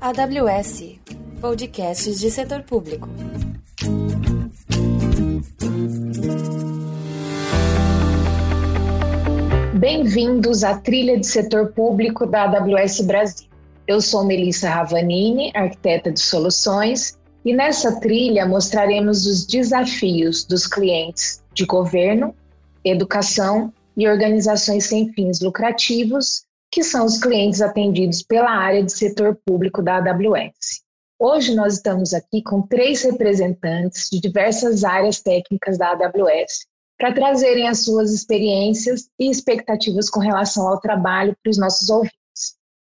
AWS Podcasts de Setor Público. Bem-vindos à trilha de setor público da AWS Brasil. Eu sou Melissa Ravanini, arquiteta de soluções, e nessa trilha mostraremos os desafios dos clientes de governo, educação e organizações sem fins lucrativos, que são os clientes atendidos pela área de setor público da AWS. Hoje nós estamos aqui com três representantes de diversas áreas técnicas da AWS para trazerem as suas experiências e expectativas com relação ao trabalho para os nossos ouvintes.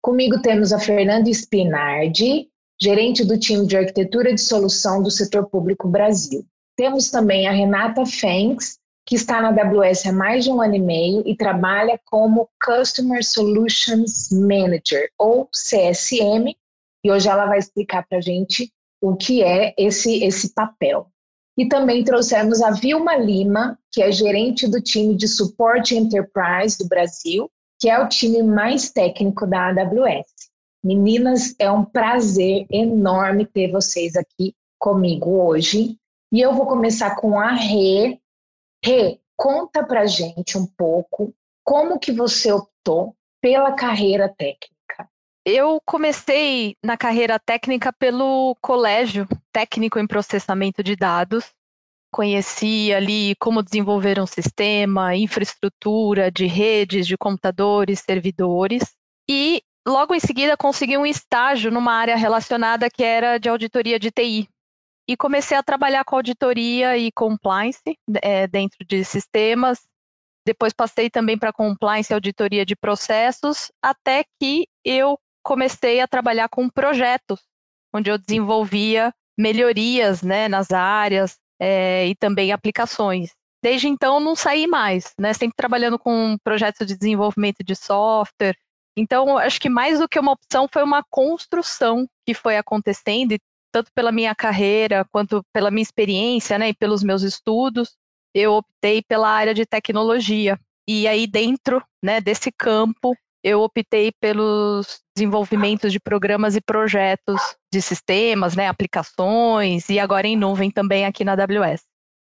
Comigo temos a Fernanda Spinardi, gerente do time de arquitetura de solução do setor público Brasil. Temos também a Renata Fenks, que está na AWS há mais de um ano e meio e trabalha como Customer Solutions Manager, ou CSM, e hoje ela vai explicar para a gente o que é esse, esse papel. E também trouxemos a Vilma Lima, que é gerente do time de suporte enterprise do Brasil, que é o time mais técnico da AWS. Meninas, é um prazer enorme ter vocês aqui comigo hoje. E eu vou começar com a Rê, Rê, conta pra gente um pouco como que você optou pela carreira técnica. Eu comecei na carreira técnica pelo colégio técnico em processamento de dados. Conheci ali como desenvolver um sistema, infraestrutura de redes, de computadores, servidores. E logo em seguida consegui um estágio numa área relacionada que era de auditoria de TI e comecei a trabalhar com auditoria e compliance é, dentro de sistemas. Depois passei também para compliance e auditoria de processos, até que eu comecei a trabalhar com projetos, onde eu desenvolvia melhorias né, nas áreas é, e também aplicações. Desde então não saí mais, né, sempre trabalhando com projetos de desenvolvimento de software. Então, acho que mais do que uma opção foi uma construção que foi acontecendo e tanto pela minha carreira quanto pela minha experiência, né, e pelos meus estudos, eu optei pela área de tecnologia. E aí dentro, né, desse campo, eu optei pelos desenvolvimentos de programas e projetos de sistemas, né, aplicações e agora em nuvem também aqui na AWS.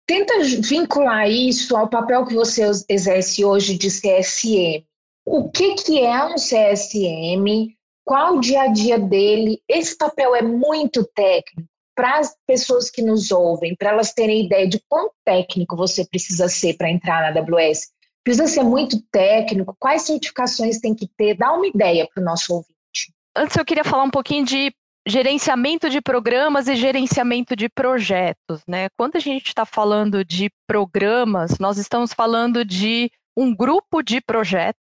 Tenta vincular isso ao papel que você exerce hoje de CSM. O que, que é um CSM? Qual o dia a dia dele. Esse papel é muito técnico para as pessoas que nos ouvem, para elas terem ideia de quão técnico você precisa ser para entrar na AWS. Precisa ser muito técnico, quais certificações tem que ter? Dá uma ideia para o nosso ouvinte. Antes eu queria falar um pouquinho de gerenciamento de programas e gerenciamento de projetos, né? Quando a gente está falando de programas, nós estamos falando de um grupo de projetos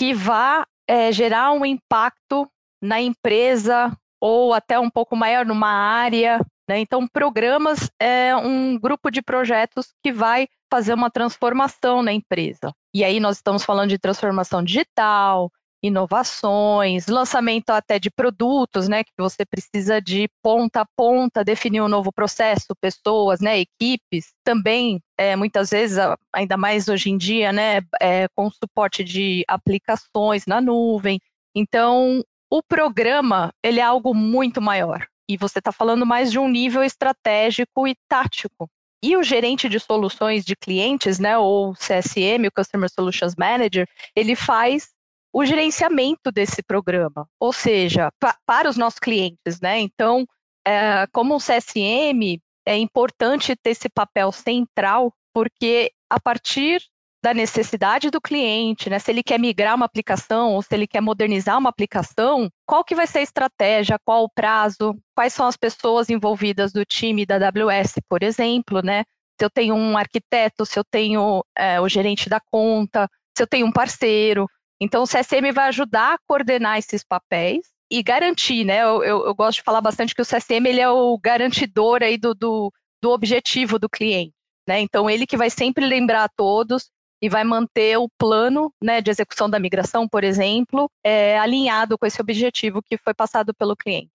que vá é, gerar um impacto na empresa ou até um pouco maior numa área. Né? Então, programas é um grupo de projetos que vai fazer uma transformação na empresa. E aí nós estamos falando de transformação digital, inovações, lançamento até de produtos, né, que você precisa de ponta a ponta definir um novo processo, pessoas, né, equipes, também é, muitas vezes, ainda mais hoje em dia, né, é, com suporte de aplicações na nuvem. Então, o programa ele é algo muito maior e você está falando mais de um nível estratégico e tático. E o gerente de soluções de clientes, né, ou CSM, o Customer Solutions Manager, ele faz o gerenciamento desse programa, ou seja, pa para os nossos clientes, né? Então, é, como um CSM, é importante ter esse papel central, porque a partir da necessidade do cliente, né? Se ele quer migrar uma aplicação ou se ele quer modernizar uma aplicação, qual que vai ser a estratégia, qual o prazo, quais são as pessoas envolvidas do time da AWS, por exemplo, né? Se eu tenho um arquiteto, se eu tenho é, o gerente da conta, se eu tenho um parceiro. Então, o CSM vai ajudar a coordenar esses papéis e garantir, né? Eu, eu, eu, gosto de falar bastante que o CSM ele é o garantidor aí do, do, do objetivo do cliente, né? Então, ele que vai sempre lembrar a todos e vai manter o plano né, de execução da migração, por exemplo, é, alinhado com esse objetivo que foi passado pelo cliente.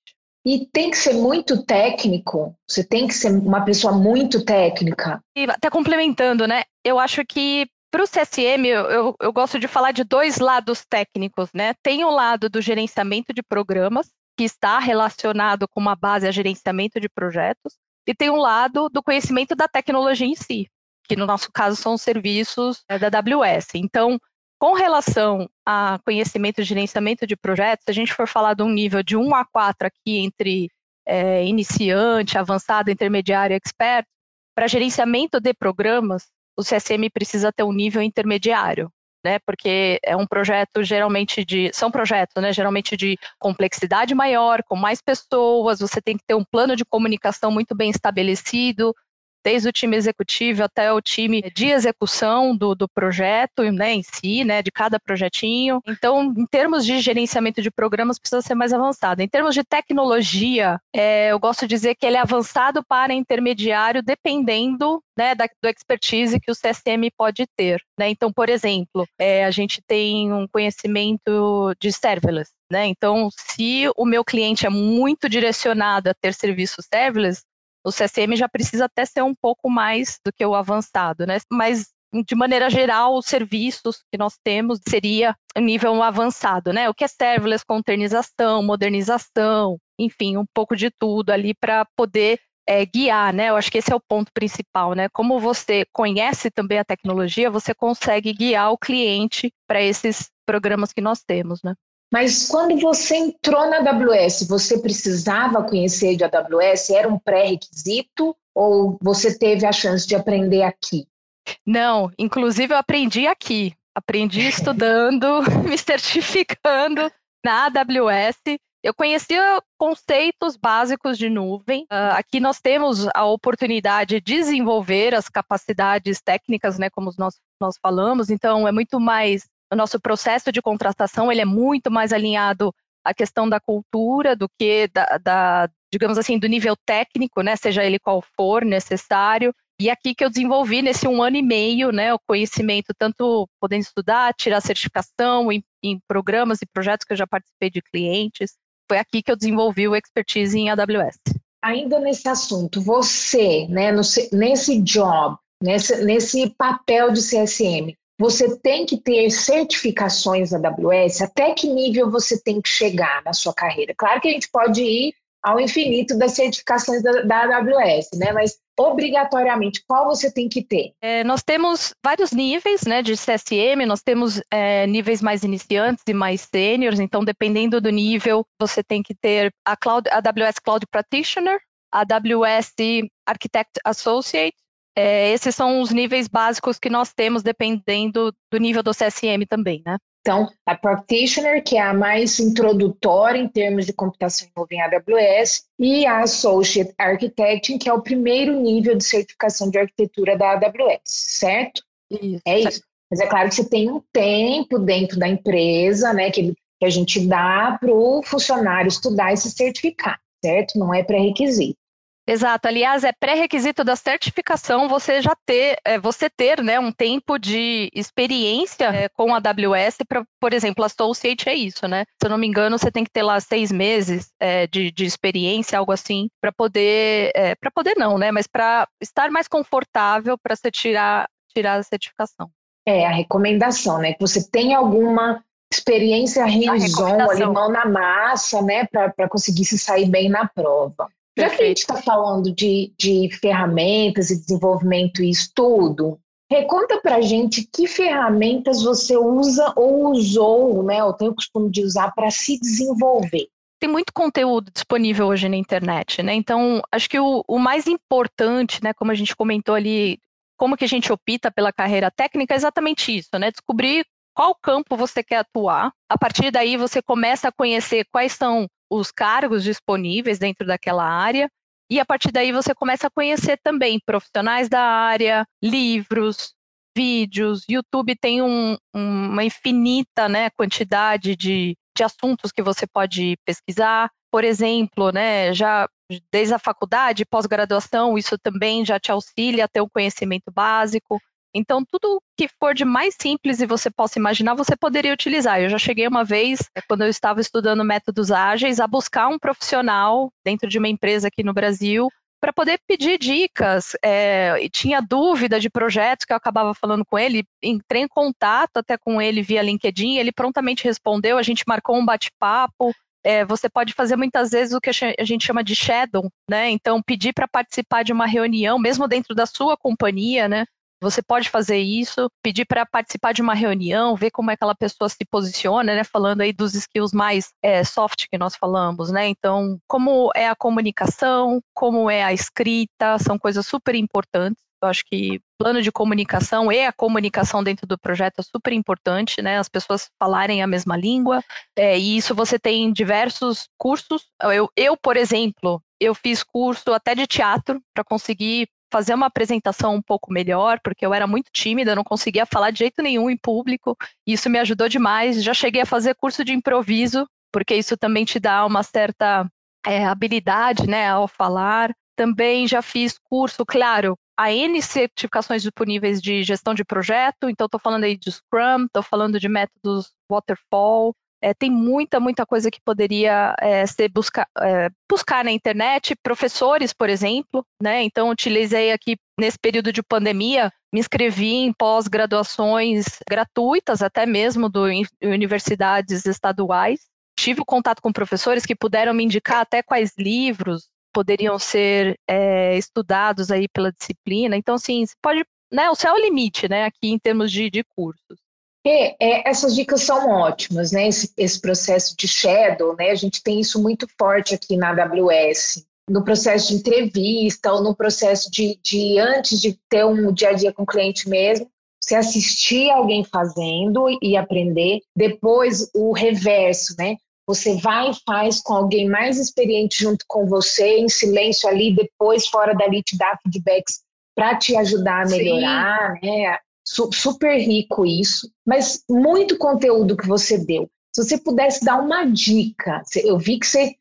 E tem que ser muito técnico, você tem que ser uma pessoa muito técnica. E até complementando, né? Eu acho que para o CSM, eu, eu, eu, gosto de falar de dois lados técnicos, né? Tem o lado do gerenciamento de programas, que está relacionado com uma base a gerenciamento de projetos, e tem um lado do conhecimento da tecnologia em si, que no nosso caso são os serviços é, da AWS. Então, com relação a conhecimento e gerenciamento de projetos, se a gente for falar de um nível de 1 a 4 aqui entre é, iniciante, avançado, intermediário e expert, para gerenciamento de programas, o CSM precisa ter um nível intermediário, né? Porque é um projeto geralmente de. São projetos, né? Geralmente de complexidade maior, com mais pessoas, você tem que ter um plano de comunicação muito bem estabelecido, desde o time executivo até o time de execução do, do projeto né, em si, né, de cada projetinho. Então, em termos de gerenciamento de programas, precisa ser mais avançado. Em termos de tecnologia, é, eu gosto de dizer que ele é avançado para intermediário, dependendo né, da, do expertise que o CSM pode ter. Né? Então, por exemplo, é, a gente tem um conhecimento de serverless. Né? Então, se o meu cliente é muito direcionado a ter serviços serverless, o CSM já precisa até ser um pouco mais do que o avançado, né? Mas de maneira geral, os serviços que nós temos seria nível avançado, né? O que é serverless, containerização, modernização, enfim, um pouco de tudo ali para poder é, guiar, né? Eu acho que esse é o ponto principal, né? Como você conhece também a tecnologia, você consegue guiar o cliente para esses programas que nós temos, né? Mas quando você entrou na AWS, você precisava conhecer de AWS? Era um pré-requisito ou você teve a chance de aprender aqui? Não, inclusive eu aprendi aqui. Aprendi estudando, me certificando na AWS. Eu conhecia conceitos básicos de nuvem. Uh, aqui nós temos a oportunidade de desenvolver as capacidades técnicas, né, como nós, nós falamos. Então, é muito mais o nosso processo de contratação ele é muito mais alinhado à questão da cultura do que da, da, digamos assim, do nível técnico, né, seja ele qual for necessário. E aqui que eu desenvolvi nesse um ano e meio, né, o conhecimento tanto podendo estudar, tirar certificação em, em programas e projetos que eu já participei de clientes. Foi aqui que eu desenvolvi o expertise em AWS. Ainda nesse assunto, você, né, no, nesse job, nesse, nesse papel de CSM, você tem que ter certificações da AWS, até que nível você tem que chegar na sua carreira. Claro que a gente pode ir ao infinito das certificações da, da AWS, né? Mas obrigatoriamente, qual você tem que ter? É, nós temos vários níveis né, de CSM, nós temos é, níveis mais iniciantes e mais sêniores, então dependendo do nível, você tem que ter a, Cloud, a AWS Cloud Practitioner, a AWS Architect Associate, é, esses são os níveis básicos que nós temos, dependendo do nível do CSM também, né? Então, a Practitioner, que é a mais introdutória em termos de computação em nuvem AWS, e a Associate Architecting, que é o primeiro nível de certificação de arquitetura da AWS, certo? Isso. É isso. Mas é claro que você tem um tempo dentro da empresa, né, que, que a gente dá para o funcionário estudar e se certificar, certo? Não é pré-requisito. Exato. Aliás, é pré-requisito da certificação você já ter, é, você ter, né, um tempo de experiência é, com a AWS para, por exemplo, Associate é isso, né? Se eu não me engano, você tem que ter lá seis meses é, de, de experiência, algo assim, para poder, é, para poder não, né? Mas para estar mais confortável para você tirar, tirar a certificação. É a recomendação, né? Que você tenha alguma experiência hands-on, ali, mão na massa, né? Para conseguir se sair bem na prova. Já que a gente está falando de, de ferramentas e desenvolvimento e estudo, reconta para gente que ferramentas você usa ou usou, né, ou tem o costume de usar para se desenvolver. Tem muito conteúdo disponível hoje na internet, né? Então, acho que o, o mais importante, né, como a gente comentou ali, como que a gente opta pela carreira técnica, é exatamente isso, né? Descobrir qual campo você quer atuar. A partir daí, você começa a conhecer quais são os cargos disponíveis dentro daquela área. E a partir daí você começa a conhecer também profissionais da área, livros, vídeos. YouTube tem um, uma infinita né, quantidade de, de assuntos que você pode pesquisar. Por exemplo, né, já desde a faculdade, pós-graduação, isso também já te auxilia a ter um conhecimento básico. Então, tudo que for de mais simples e você possa imaginar, você poderia utilizar. Eu já cheguei uma vez, é, quando eu estava estudando métodos ágeis, a buscar um profissional dentro de uma empresa aqui no Brasil para poder pedir dicas. É, tinha dúvida de projetos que eu acabava falando com ele, entrei em contato até com ele via LinkedIn, ele prontamente respondeu, a gente marcou um bate-papo. É, você pode fazer muitas vezes o que a gente chama de shadow, né? Então, pedir para participar de uma reunião, mesmo dentro da sua companhia, né? Você pode fazer isso, pedir para participar de uma reunião, ver como é que aquela pessoa se posiciona, né? Falando aí dos skills mais é, soft que nós falamos, né? Então, como é a comunicação, como é a escrita, são coisas super importantes. Eu acho que plano de comunicação e a comunicação dentro do projeto é super importante, né? As pessoas falarem a mesma língua. É, e isso você tem diversos cursos. Eu, eu, por exemplo, eu fiz curso até de teatro para conseguir fazer uma apresentação um pouco melhor, porque eu era muito tímida, não conseguia falar de jeito nenhum em público, e isso me ajudou demais. Já cheguei a fazer curso de improviso, porque isso também te dá uma certa é, habilidade né, ao falar. Também já fiz curso, claro, a N certificações disponíveis de gestão de projeto, então estou falando aí de Scrum, estou falando de métodos Waterfall, é, tem muita, muita coisa que poderia é, ser busca, é, buscar na internet. Professores, por exemplo, né? Então, utilizei aqui nesse período de pandemia, me inscrevi em pós-graduações gratuitas, até mesmo do universidades estaduais. Tive contato com professores que puderam me indicar até quais livros poderiam ser é, estudados aí pela disciplina. Então, assim, pode, né? O céu é o limite, né? Aqui em termos de, de cursos. É, é, essas dicas são ótimas, né? Esse, esse, processo de shadow, né? A gente tem isso muito forte aqui na AWS. No processo de entrevista ou no processo de, de antes de ter um dia a dia com o cliente mesmo, você assistir alguém fazendo e aprender. Depois, o reverso, né? Você vai e faz com alguém mais experiente junto com você, em silêncio ali, depois, fora dali, te dá feedbacks para te ajudar a melhorar, Sim. né? Super rico isso, mas muito conteúdo que você deu. Se você pudesse dar uma dica, eu vi que você,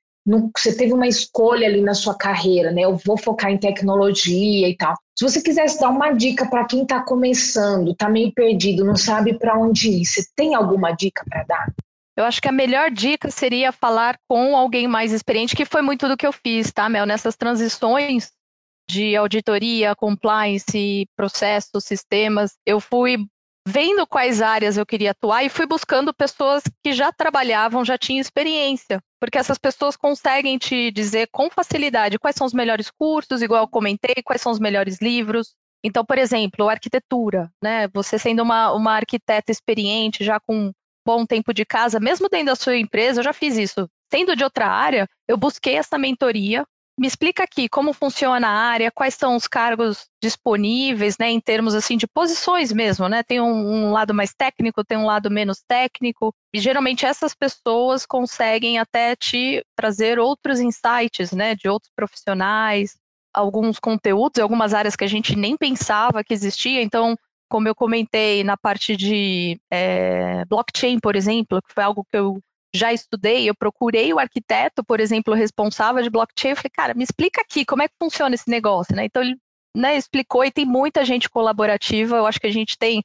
você teve uma escolha ali na sua carreira, né? Eu vou focar em tecnologia e tal. Se você quisesse dar uma dica para quem está começando, está meio perdido, não sabe para onde ir, você tem alguma dica para dar? Eu acho que a melhor dica seria falar com alguém mais experiente, que foi muito do que eu fiz, tá, Mel? Nessas transições de auditoria, compliance, processos, sistemas, eu fui vendo quais áreas eu queria atuar e fui buscando pessoas que já trabalhavam, já tinham experiência, porque essas pessoas conseguem te dizer com facilidade quais são os melhores cursos, igual eu comentei, quais são os melhores livros. Então, por exemplo, arquitetura, né? Você sendo uma, uma arquiteta experiente, já com bom tempo de casa, mesmo dentro da sua empresa, eu já fiz isso. Sendo de outra área, eu busquei essa mentoria me explica aqui como funciona a área, quais são os cargos disponíveis, né, em termos assim de posições mesmo, né? Tem um, um, lado mais técnico, tem um lado menos técnico. E geralmente essas pessoas conseguem até te trazer outros insights, né, de outros profissionais, alguns conteúdos, algumas áreas que a gente nem pensava que existia. Então, como eu comentei na parte de é, blockchain, por exemplo, que foi algo que eu já estudei, eu procurei o arquiteto, por exemplo, responsável de blockchain, eu falei, cara, me explica aqui como é que funciona esse negócio, né? Então ele né, explicou e tem muita gente colaborativa, eu acho que a gente tem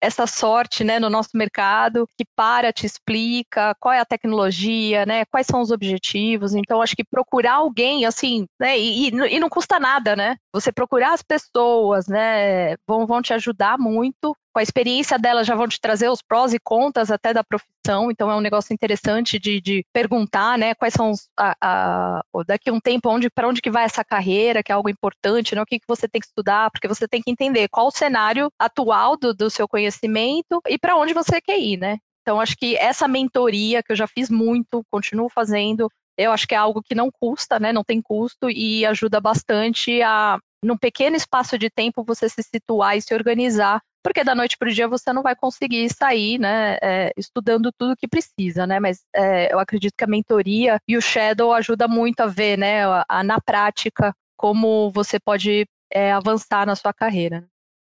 essa sorte né, no nosso mercado, que para, te explica qual é a tecnologia, né, quais são os objetivos. Então, acho que procurar alguém, assim, né, e, e não custa nada, né? Você procurar as pessoas, né, vão, vão te ajudar muito com a experiência dela já vão te trazer os prós e contras até da profissão, então é um negócio interessante de, de perguntar, né, quais são os, a, a, daqui a um tempo onde para onde que vai essa carreira, que é algo importante, né, o que, que você tem que estudar, porque você tem que entender qual o cenário atual do, do seu conhecimento e para onde você quer ir, né? Então acho que essa mentoria que eu já fiz muito, continuo fazendo, eu acho que é algo que não custa, né? Não tem custo e ajuda bastante a, num pequeno espaço de tempo, você se situar e se organizar porque da noite para o dia você não vai conseguir sair, né, é, estudando tudo que precisa, né, mas é, eu acredito que a mentoria e o Shadow ajuda muito a ver, né, a, a na prática, como você pode é, avançar na sua carreira.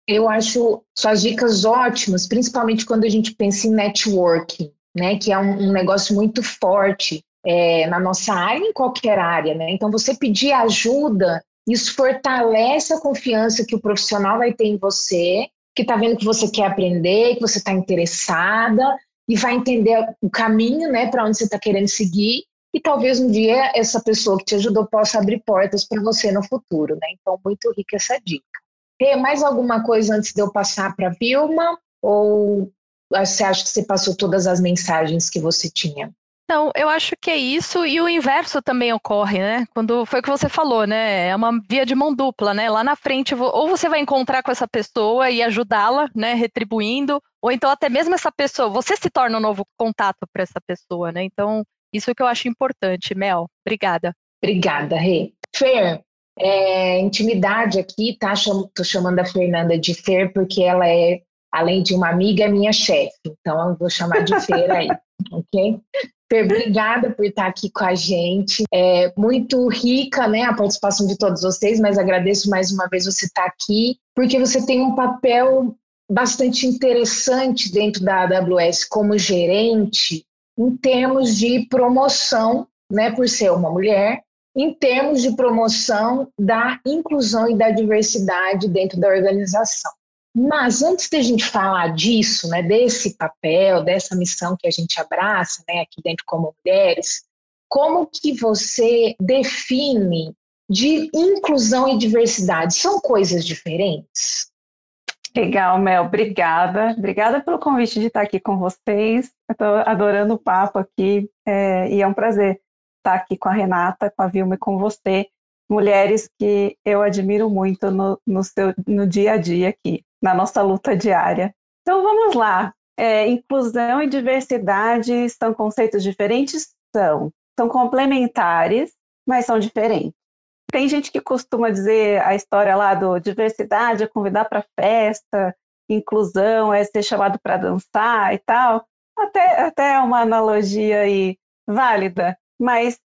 Eu acho suas dicas ótimas, principalmente quando a gente pensa em networking, né, que é um, um negócio muito forte é, na nossa área, em qualquer área, né? Então, você pedir ajuda, isso fortalece a confiança que o profissional vai ter em você que está vendo que você quer aprender, que você está interessada e vai entender o caminho, né, para onde você está querendo seguir e talvez um dia essa pessoa que te ajudou possa abrir portas para você no futuro, né? Então, muito rica essa dica. Rê, mais alguma coisa antes de eu passar para a Vilma? Ou você acha que você passou todas as mensagens que você tinha? Não, eu acho que é isso e o inverso também ocorre, né? Quando foi o que você falou, né? É uma via de mão dupla, né? Lá na frente, ou você vai encontrar com essa pessoa e ajudá-la, né? Retribuindo, ou então até mesmo essa pessoa, você se torna um novo contato para essa pessoa, né? Então, isso que eu acho importante, Mel. Obrigada. Obrigada, Rê. Fer, é, intimidade aqui, tá? Tô chamando a Fernanda de Fer porque ela é, além de uma amiga, é minha chefe. Então, eu vou chamar de Fer aí, ok? Obrigada por estar aqui com a gente. É muito rica, né, a participação de todos vocês, mas agradeço mais uma vez você estar aqui, porque você tem um papel bastante interessante dentro da AWS como gerente em termos de promoção, né, por ser uma mulher, em termos de promoção da inclusão e da diversidade dentro da organização. Mas antes da gente falar disso, né, desse papel, dessa missão que a gente abraça, né, aqui dentro como mulheres, como que você define de inclusão e diversidade? São coisas diferentes? Legal, Mel, obrigada. Obrigada pelo convite de estar aqui com vocês. Estou adorando o papo aqui é, e é um prazer estar aqui com a Renata, com a Vilma e com você, mulheres que eu admiro muito no, no, seu, no dia a dia aqui na nossa luta diária. Então vamos lá. É, inclusão e diversidade são conceitos diferentes? São. São complementares, mas são diferentes. Tem gente que costuma dizer a história lá do diversidade é convidar para festa, inclusão é ser chamado para dançar e tal. Até, até é uma analogia aí válida, mas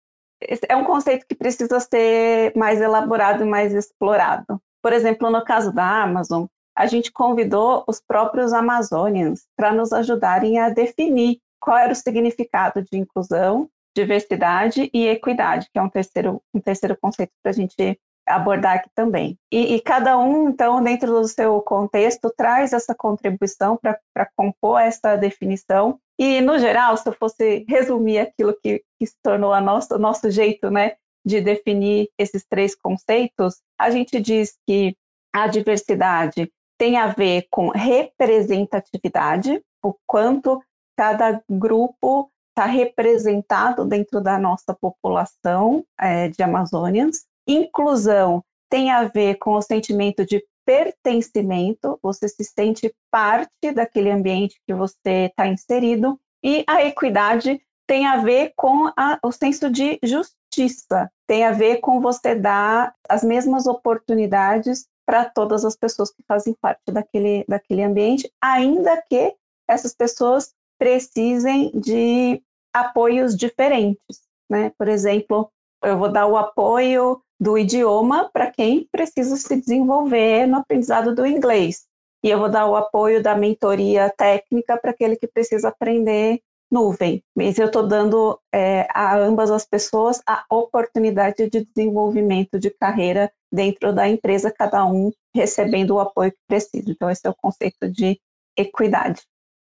é um conceito que precisa ser mais elaborado e mais explorado. Por exemplo, no caso da Amazon, a gente convidou os próprios Amazonians para nos ajudarem a definir qual era o significado de inclusão, diversidade e equidade, que é um terceiro, um terceiro conceito para a gente abordar aqui também. E, e, cada um, então, dentro do seu contexto, traz essa contribuição para compor essa definição. E, no geral, se eu fosse resumir aquilo que, que se tornou a nosso, o nosso jeito né, de definir esses três conceitos, a gente diz que a diversidade tem a ver com representatividade, o quanto cada grupo está representado dentro da nossa população é, de Amazônias. Inclusão tem a ver com o sentimento de pertencimento, você se sente parte daquele ambiente que você está inserido. E a equidade tem a ver com a, o senso de justiça, tem a ver com você dar as mesmas oportunidades para todas as pessoas que fazem parte daquele, daquele ambiente, ainda que essas pessoas precisem de apoios diferentes. Né? Por exemplo, eu vou dar o apoio do idioma para quem precisa se desenvolver no aprendizado do inglês. E eu vou dar o apoio da mentoria técnica para aquele que precisa aprender nuvem. Mas eu estou dando é, a ambas as pessoas a oportunidade de desenvolvimento de carreira dentro da empresa, cada um recebendo o apoio que precisa. Então, esse é o conceito de equidade.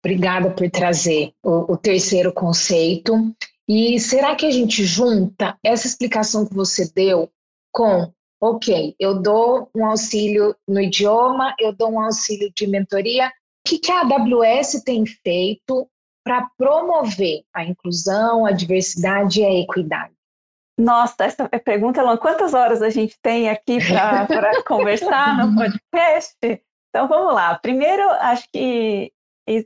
Obrigada por trazer o, o terceiro conceito. E será que a gente junta essa explicação que você deu com ok, eu dou um auxílio no idioma, eu dou um auxílio de mentoria. O que, que a AWS tem feito para promover a inclusão, a diversidade e a equidade? Nossa, essa pergunta, Elan, quantas horas a gente tem aqui para conversar no podcast? Então vamos lá. Primeiro, acho que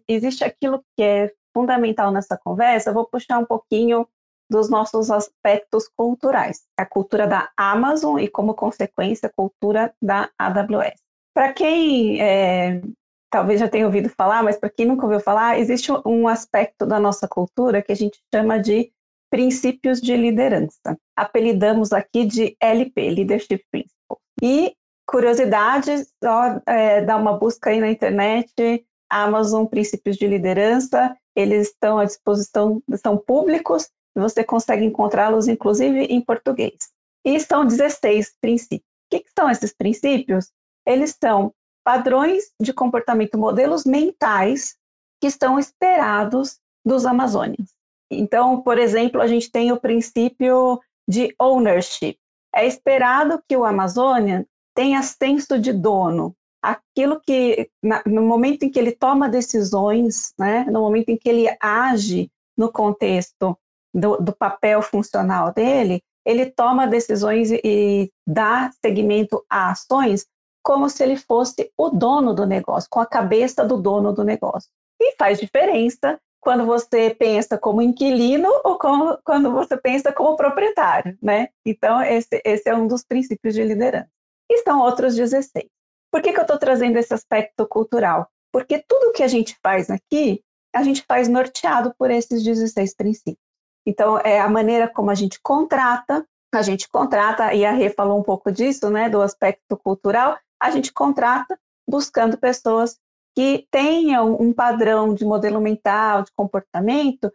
existe aquilo que é fundamental nessa conversa. Eu vou puxar um pouquinho dos nossos aspectos culturais, a cultura da Amazon e, como consequência, a cultura da AWS. Para quem é, talvez já tenha ouvido falar, mas para quem nunca ouviu falar, existe um aspecto da nossa cultura que a gente chama de princípios de liderança. Apelidamos aqui de LP, Leadership Principles. E curiosidade, só é, dá uma busca aí na internet, Amazon Princípios de Liderança, eles estão à disposição, são públicos, você consegue encontrá-los inclusive em português. E são 16 princípios. O que, que são esses princípios? Eles são padrões de comportamento, modelos mentais que estão esperados dos amazônios. Então, por exemplo, a gente tem o princípio de ownership. É esperado que o Amazônia tenha senso de dono. Aquilo que, no momento em que ele toma decisões, né, no momento em que ele age no contexto do, do papel funcional dele, ele toma decisões e, dá seguimento a ações como se ele fosse o dono do negócio, com a cabeça do dono do negócio. E faz diferença quando você pensa como inquilino ou como, quando você pensa como proprietário, né? Então, esse, esse é um dos princípios de liderança. E estão outros 16. Por que, que eu estou trazendo esse aspecto cultural? Porque tudo que a gente faz aqui, a gente faz norteado por esses 16 princípios. Então, é a maneira como a gente contrata, a gente contrata, e a Rê falou um pouco disso, né, do aspecto cultural, a gente contrata buscando pessoas que tenham um padrão de modelo mental, de comportamento,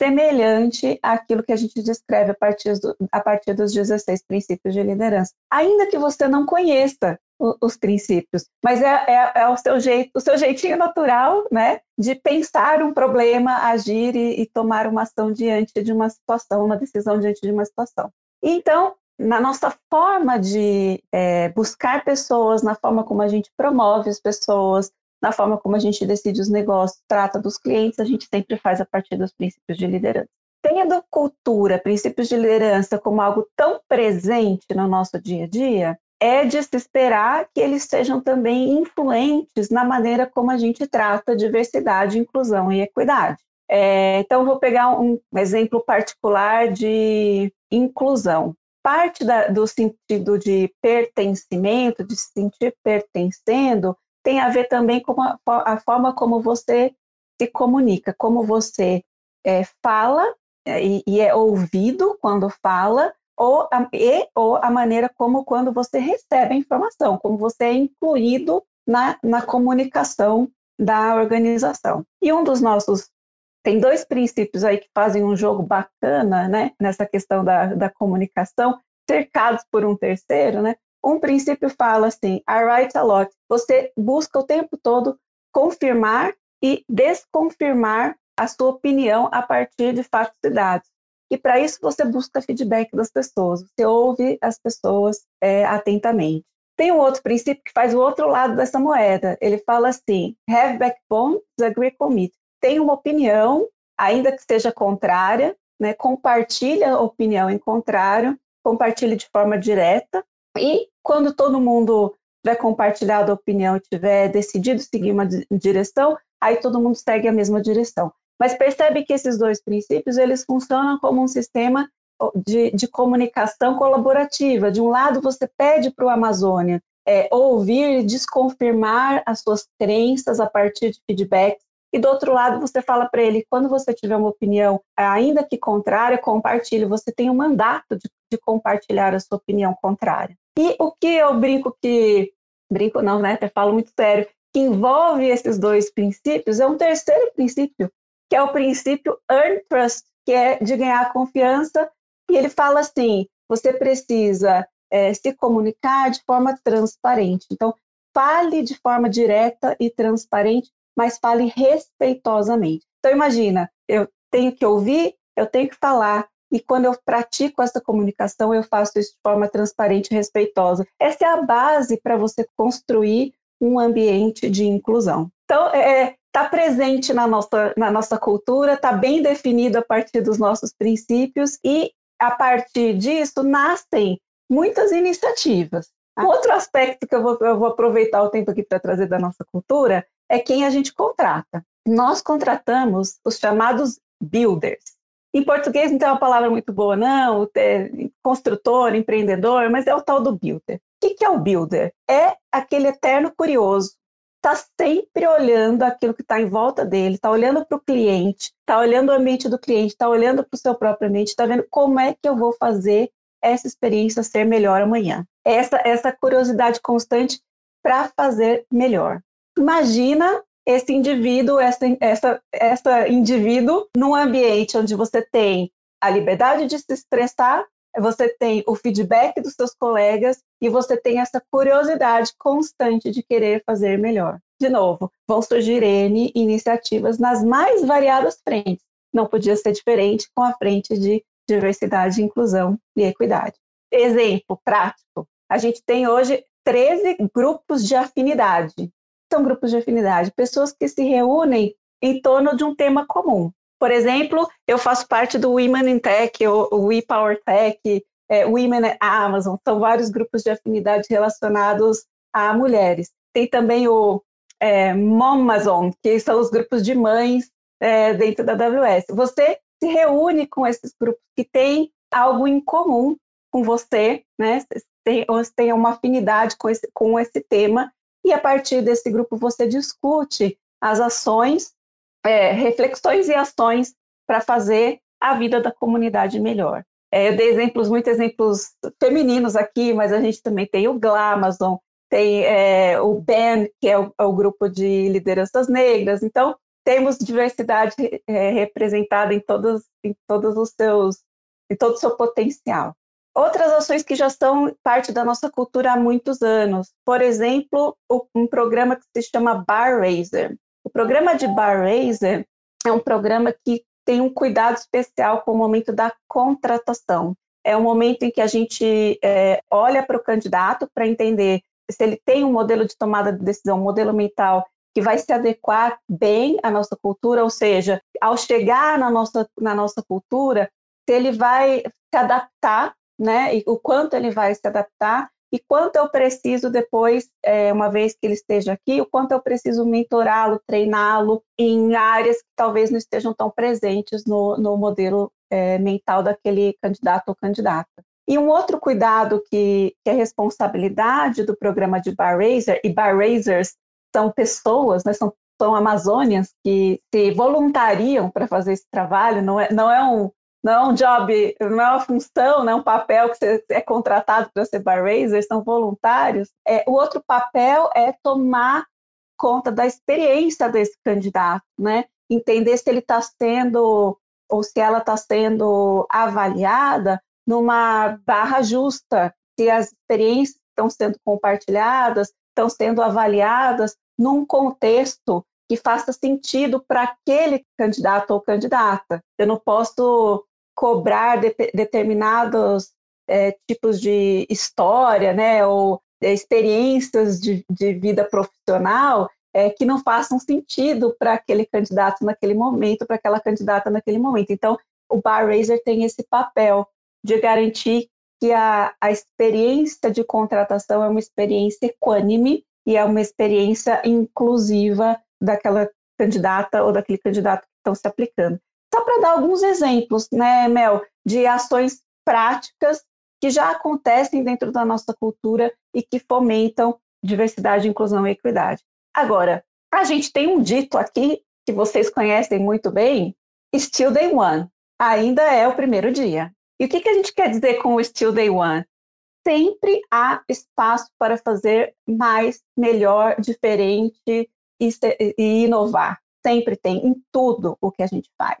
semelhante àquilo que a gente descreve a partir, do, a partir dos 16 princípios de liderança. Ainda que você não conheça os princípios, mas é, é, é, o, seu jeito, o seu jeitinho natural né, de pensar um problema, agir e, e tomar uma ação diante de uma situação, uma decisão diante de uma situação. Então, na nossa forma de é, buscar pessoas, na forma como a gente promove as pessoas, na forma como a gente decide os negócios, trata dos clientes, a gente sempre faz a partir dos princípios de liderança. Tendo cultura, princípios de liderança como algo tão presente no nosso dia a dia, é de se esperar que eles sejam também influentes na maneira como a gente trata diversidade, inclusão e equidade. É, então, vou pegar um exemplo particular de inclusão. Parte da, do sentido de pertencimento, de se sentir pertencendo, tem a ver também com a, a forma como você se comunica, como você é, fala é, e, e, é ouvido quando fala, ou a, e ou a maneira como quando você recebe a informação, como você é incluído na, na comunicação da organização. E um dos nossos tem dois princípios aí que fazem um jogo bacana, né, nessa questão da, da comunicação, cercados por um terceiro, né? Um princípio fala assim: I write a lot. Você busca o tempo todo confirmar e desconfirmar a sua opinião a partir de fatos e dados. E para isso você busca feedback das pessoas, você ouve as pessoas é, atentamente. Tem um outro princípio que faz o outro lado dessa moeda. Ele fala assim: have backbone, disagree, commit. Tem uma opinião, ainda que seja contrária, né, compartilha a opinião em contrário, compartilhe de forma direta, e quando todo mundo tiver compartilhado a opinião e tiver decidido seguir uma direção, aí todo mundo segue a mesma direção. Mas percebe que esses dois princípios eles funcionam como um sistema de, de comunicação colaborativa. De um lado, você pede para o Amazônia é, ouvir e desconfirmar as suas crenças a partir de feedbacks e do outro lado você fala para ele, quando você tiver uma opinião, ainda que contrária, compartilhe, você tem o um mandato de, de, compartilhar a sua opinião contrária. E o que eu brinco que, brinco não, né, eu falo muito sério, que envolve esses dois princípios é um terceiro princípio, que é o princípio earn trust, que é de ganhar confiança, e ele fala assim, você precisa é, se comunicar de forma transparente. Então, fale de forma direta e transparente mas fale respeitosamente. Então, imagina, eu tenho que ouvir, eu tenho que falar, e quando eu pratico essa comunicação, eu faço isso de forma transparente e respeitosa. Essa é a base para você construir um ambiente de inclusão. Então, é, tá presente na nossa, na nossa cultura, está bem definido a partir dos nossos princípios, e a partir disso nascem muitas iniciativas. Outro aspecto que eu vou, eu vou aproveitar o tempo aqui para trazer da nossa cultura é quem a gente contrata. Nós contratamos os chamados builders. Em português não tem uma palavra muito boa, não, é construtor, empreendedor, mas é o tal do builder. O que é o builder? É aquele eterno curioso, está sempre olhando aquilo que está em volta dele, está olhando para o cliente, está olhando o ambiente do cliente, está olhando para o seu próprio ambiente, está vendo como é que eu vou fazer essa experiência ser melhor amanhã. Essa, essa curiosidade constante para fazer melhor. Imagina esse indivíduo, essa, essa, essa indivíduo num ambiente onde você tem a liberdade de se expressar, você tem o feedback dos seus colegas e você tem essa curiosidade constante de querer fazer melhor. De novo, vão surgir N iniciativas nas mais variadas frentes. não podia ser diferente com a frente de diversidade, inclusão e equidade. Exemplo prático: a gente tem hoje 13 grupos de afinidade. São grupos de afinidade, pessoas que se reúnem em torno de um tema comum. Por exemplo, eu faço parte do Women in Tech, o We Power Tech, é, Women Amazon, são vários grupos de afinidade relacionados a mulheres. Tem também o é, Momazon, que são os grupos de mães é, dentro da AWS. Você se reúne com esses grupos que têm algo em comum com você, né? Tem, você tem uma afinidade com esse, com esse tema, e a partir desse grupo você discute as ações, é, reflexões e ações para fazer a vida da comunidade melhor. É, eu dei exemplos, muitos exemplos femininos aqui, mas a gente também tem o Glamazon, tem é, o BAN, que é o, é o, grupo de lideranças negras. Então, temos diversidade é, representada em todos, em todos os seus, em todo o seu potencial. Outras ações que já são parte da nossa cultura há muitos anos. Por exemplo, um programa que se chama Bar Raiser. O programa de Bar Raiser é um programa que tem um cuidado especial com o momento da contratação. É um momento em que a gente é, olha para o candidato para entender se ele tem um modelo de tomada de decisão, um modelo mental que vai se adequar bem à nossa cultura, ou seja, ao chegar na nossa, na nossa cultura, se ele vai se adaptar, né, e o quanto ele vai se adaptar e quanto eu preciso depois, é, uma vez que ele esteja aqui, o quanto eu preciso mentorá-lo, treiná-lo em áreas que talvez não estejam tão presentes no, no modelo é, mental daquele candidato ou candidata. E um outro cuidado que, que é responsabilidade do programa de Bar Raiser, e Bar Raisers são pessoas, né, são, são amazônias que se voluntariam para fazer esse trabalho, não é, não é um não é um job, não é uma função, não é um papel que você é contratado para ser bar raiser, são voluntários. É, o outro papel é tomar conta da experiência desse candidato, né? Entender se ele está sendo ou se ela está sendo avaliada numa barra justa, se as experiências estão sendo compartilhadas, estão sendo avaliadas num contexto que faça sentido para aquele candidato ou candidata. Eu não posso cobrar de, determinados é, tipos de história, né, ou é, experiências de, de, vida profissional é, que não façam sentido para aquele candidato naquele momento, para aquela candidata naquele momento. Então, o Bar Raiser tem esse papel de garantir que a, a experiência de contratação é uma experiência equânime e é uma experiência inclusiva daquela candidata ou daquele candidato que estão se aplicando. Só para dar alguns exemplos, né, Mel, de ações práticas que já acontecem dentro da nossa cultura e que fomentam diversidade, inclusão e equidade. Agora, a gente tem um dito aqui que vocês conhecem muito bem, still day one, ainda é o primeiro dia. E o que, que a gente quer dizer com o Still Day One? Sempre há espaço para fazer mais, melhor, diferente e, e inovar. Sempre tem, em tudo o que a gente faz.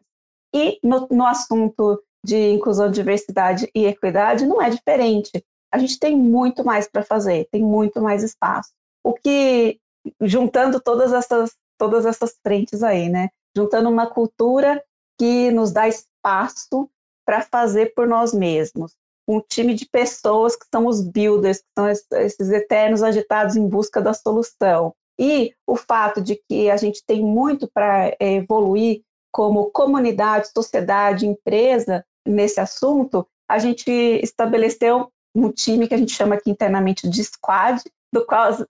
E no, no assunto de inclusão, diversidade e equidade não é diferente. A gente tem muito mais para fazer, tem muito mais espaço. O que, juntando todas essas, todas essas frentes aí, né? Juntando uma cultura que nos dá espaço para fazer por nós mesmos. Um time de pessoas que são os builders, que são esses eternos agitados em busca da solução. E o fato de que a gente tem muito para é, evoluir como comunidade, sociedade, empresa nesse assunto, a gente estabeleceu um time que a gente chama aqui internamente de squad, do qual as,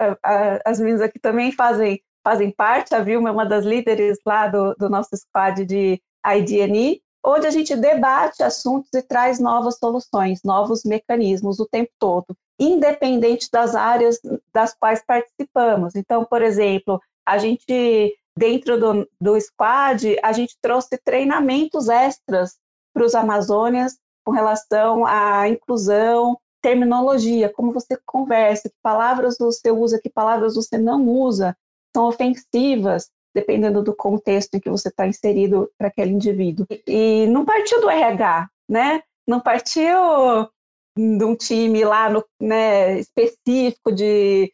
as meninas aqui também fazem, fazem parte. A Vilma é uma das líderes lá do, do nosso squad de IDNI, onde a gente debate assuntos e traz novas soluções, novos mecanismos o tempo todo, independente das áreas das quais participamos. Então, por exemplo, a gente, dentro do, do squad, a gente trouxe treinamentos extras para os Amazônias com relação à inclusão, terminologia, como você conversa, que palavras você usa, que palavras você não usa, são ofensivas, dependendo do contexto em que você está inserido para aquele indivíduo. E não partiu do RH, né? Não partiu de um time lá no, né, específico de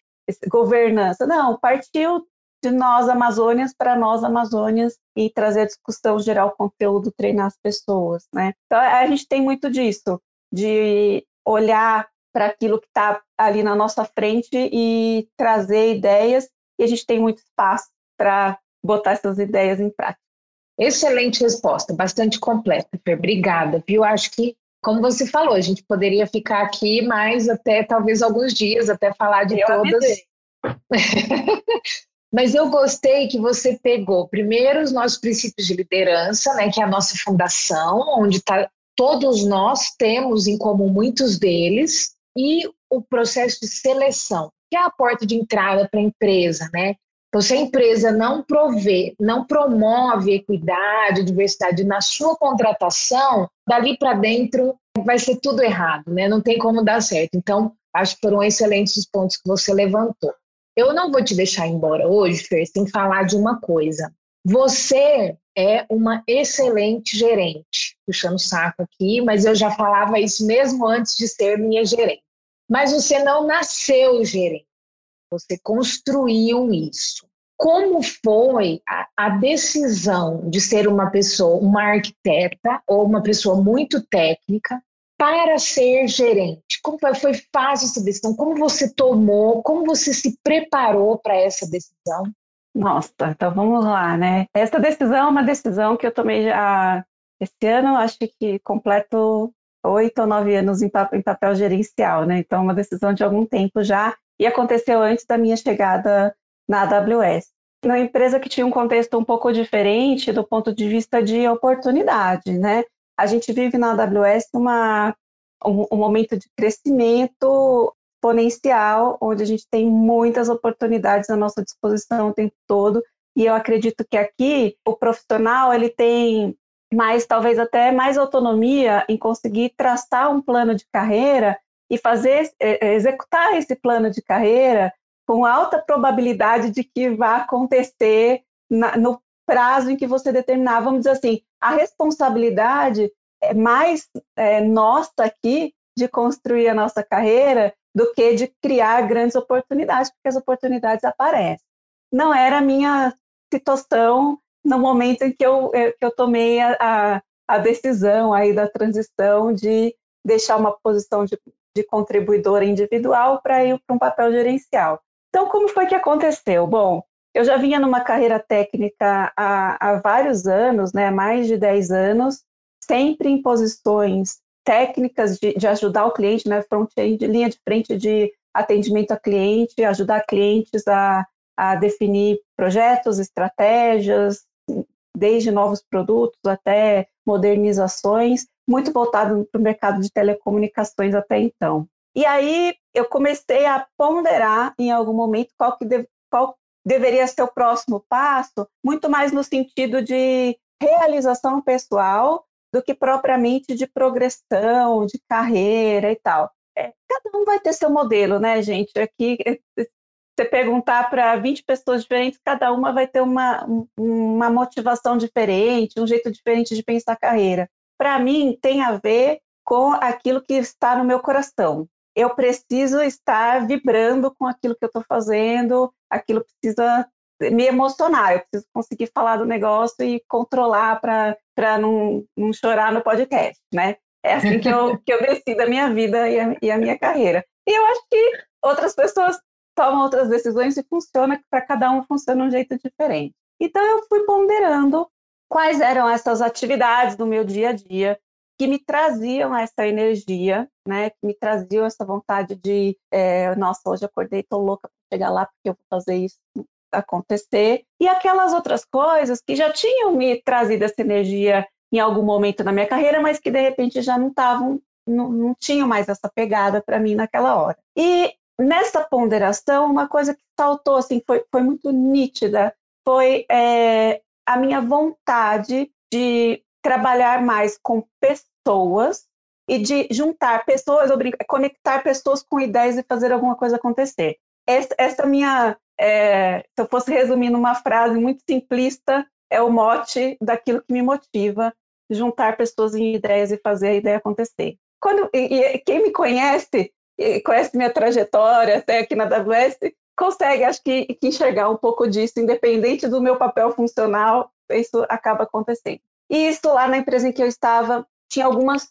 governança, não, partiu de nós Amazônias para nós Amazônias e trazer a discussão, gerar o conteúdo, treinar as pessoas, né? Então a gente tem muito disso, de olhar para aquilo que está ali na nossa frente e trazer ideias, e a gente tem muito espaço para botar essas ideias em prática. Excelente resposta, bastante completa, Fer. Obrigada, viu? Acho que, como você falou, a gente poderia ficar aqui mais até talvez alguns dias, até falar de eu todas. Mas eu gostei que você pegou primeiro os nossos princípios de liderança, né, que é a nossa fundação, onde tá, todos nós temos em comum muitos deles, e o processo de seleção, que é a porta de entrada para a empresa, né? Então, se a empresa não provê, não promove equidade, diversidade na sua contratação, dali para dentro vai ser tudo errado, né? Não tem como dar certo. Então, acho que foram excelentes os pontos que você levantou. Eu não vou te deixar embora hoje, Fer, sem falar de uma coisa. Você é uma excelente gerente. Puxando o saco aqui, mas eu já falava isso mesmo antes de ser minha gerente. Mas você não nasceu gerente, você construiu isso. Como foi a, a decisão de ser uma pessoa, uma arquiteta ou uma pessoa muito técnica para ser gerente? Como foi, fácil essa decisão? Como você tomou? Como você se preparou para essa decisão? Nossa, então vamos lá, né? Essa decisão é uma decisão que eu tomei já esse ano, acho que completo oito ou nove anos em papel, em papel gerencial, né? Então, uma decisão de algum tempo já, e aconteceu antes da minha chegada na AWS. Uma empresa que tinha um contexto um pouco diferente do ponto de vista de oportunidade, né? A gente vive na AWS uma, um, um momento de crescimento exponencial, onde a gente tem muitas oportunidades à nossa disposição o tempo todo, e eu acredito que aqui o profissional ele tem mais talvez até mais autonomia em conseguir traçar um plano de carreira e fazer é, é, executar esse plano de carreira com alta probabilidade de que vá acontecer na, no prazo em que você determinar. Vamos dizer assim, a responsabilidade é mais é, nossa aqui de construir a nossa carreira do que de criar grandes oportunidades, porque as oportunidades aparecem. Não era a minha situação no momento em que eu, eh, que eu tomei a, a, a decisão aí da transição de deixar uma posição de, de contribuidora individual para ir para um papel gerencial. Então, como foi que aconteceu? Bom, eu já vinha numa carreira técnica há, há vários anos, né, mais de 10 anos, sempre em posições técnicas de, de ajudar o cliente, né, front-end, linha de frente de atendimento a cliente, ajudar clientes a, a definir projetos, estratégias, desde novos produtos até modernizações, muito voltado para o mercado de telecomunicações até então. E aí eu comecei a ponderar em algum momento qual que deve, qual deveria ser o próximo passo, muito mais no sentido de realização pessoal do que propriamente de progressão, de carreira e tal. É, cada um vai ter seu modelo, né, gente? Aqui, você perguntar para 20 pessoas diferentes, cada uma vai ter uma, uma motivação diferente, um jeito diferente de pensar a carreira. Para mim, tem a ver com aquilo que está no meu coração. Eu preciso estar vibrando com aquilo que eu estou fazendo, aquilo precisa me emocionar, eu preciso conseguir falar do negócio e controlar para não, não chorar no podcast, né? É assim que eu, que eu decido a minha vida e a, e a minha carreira. E eu acho que outras pessoas tomam outras decisões e funciona, para cada um funciona de um jeito diferente. Então eu fui ponderando quais eram essas atividades do meu dia a dia que me traziam essa energia, né, que me traziam essa vontade de, é, nossa, hoje acordei, tô louca para chegar lá porque eu vou fazer isso acontecer, e aquelas outras coisas que já tinham me trazido essa energia em algum momento na minha carreira, mas que de repente já não estavam, não, não tinham mais essa pegada para mim naquela hora. E nessa ponderação, uma coisa que saltou, assim, foi, foi muito nítida, foi é, a minha vontade de trabalhar mais com pessoas e de juntar pessoas, conectar pessoas com ideias e fazer alguma coisa acontecer. Essa, essa minha, é, se eu fosse resumir numa frase muito simplista, é o mote daquilo que me motiva, juntar pessoas em ideias e fazer a ideia acontecer. Quando, e, e quem me conhece conhece minha trajetória até aqui na AWS, consegue, acho que, que enxergar um pouco disso, independente do meu papel funcional, isso acaba acontecendo. E isso lá na empresa em que eu estava tinha algumas,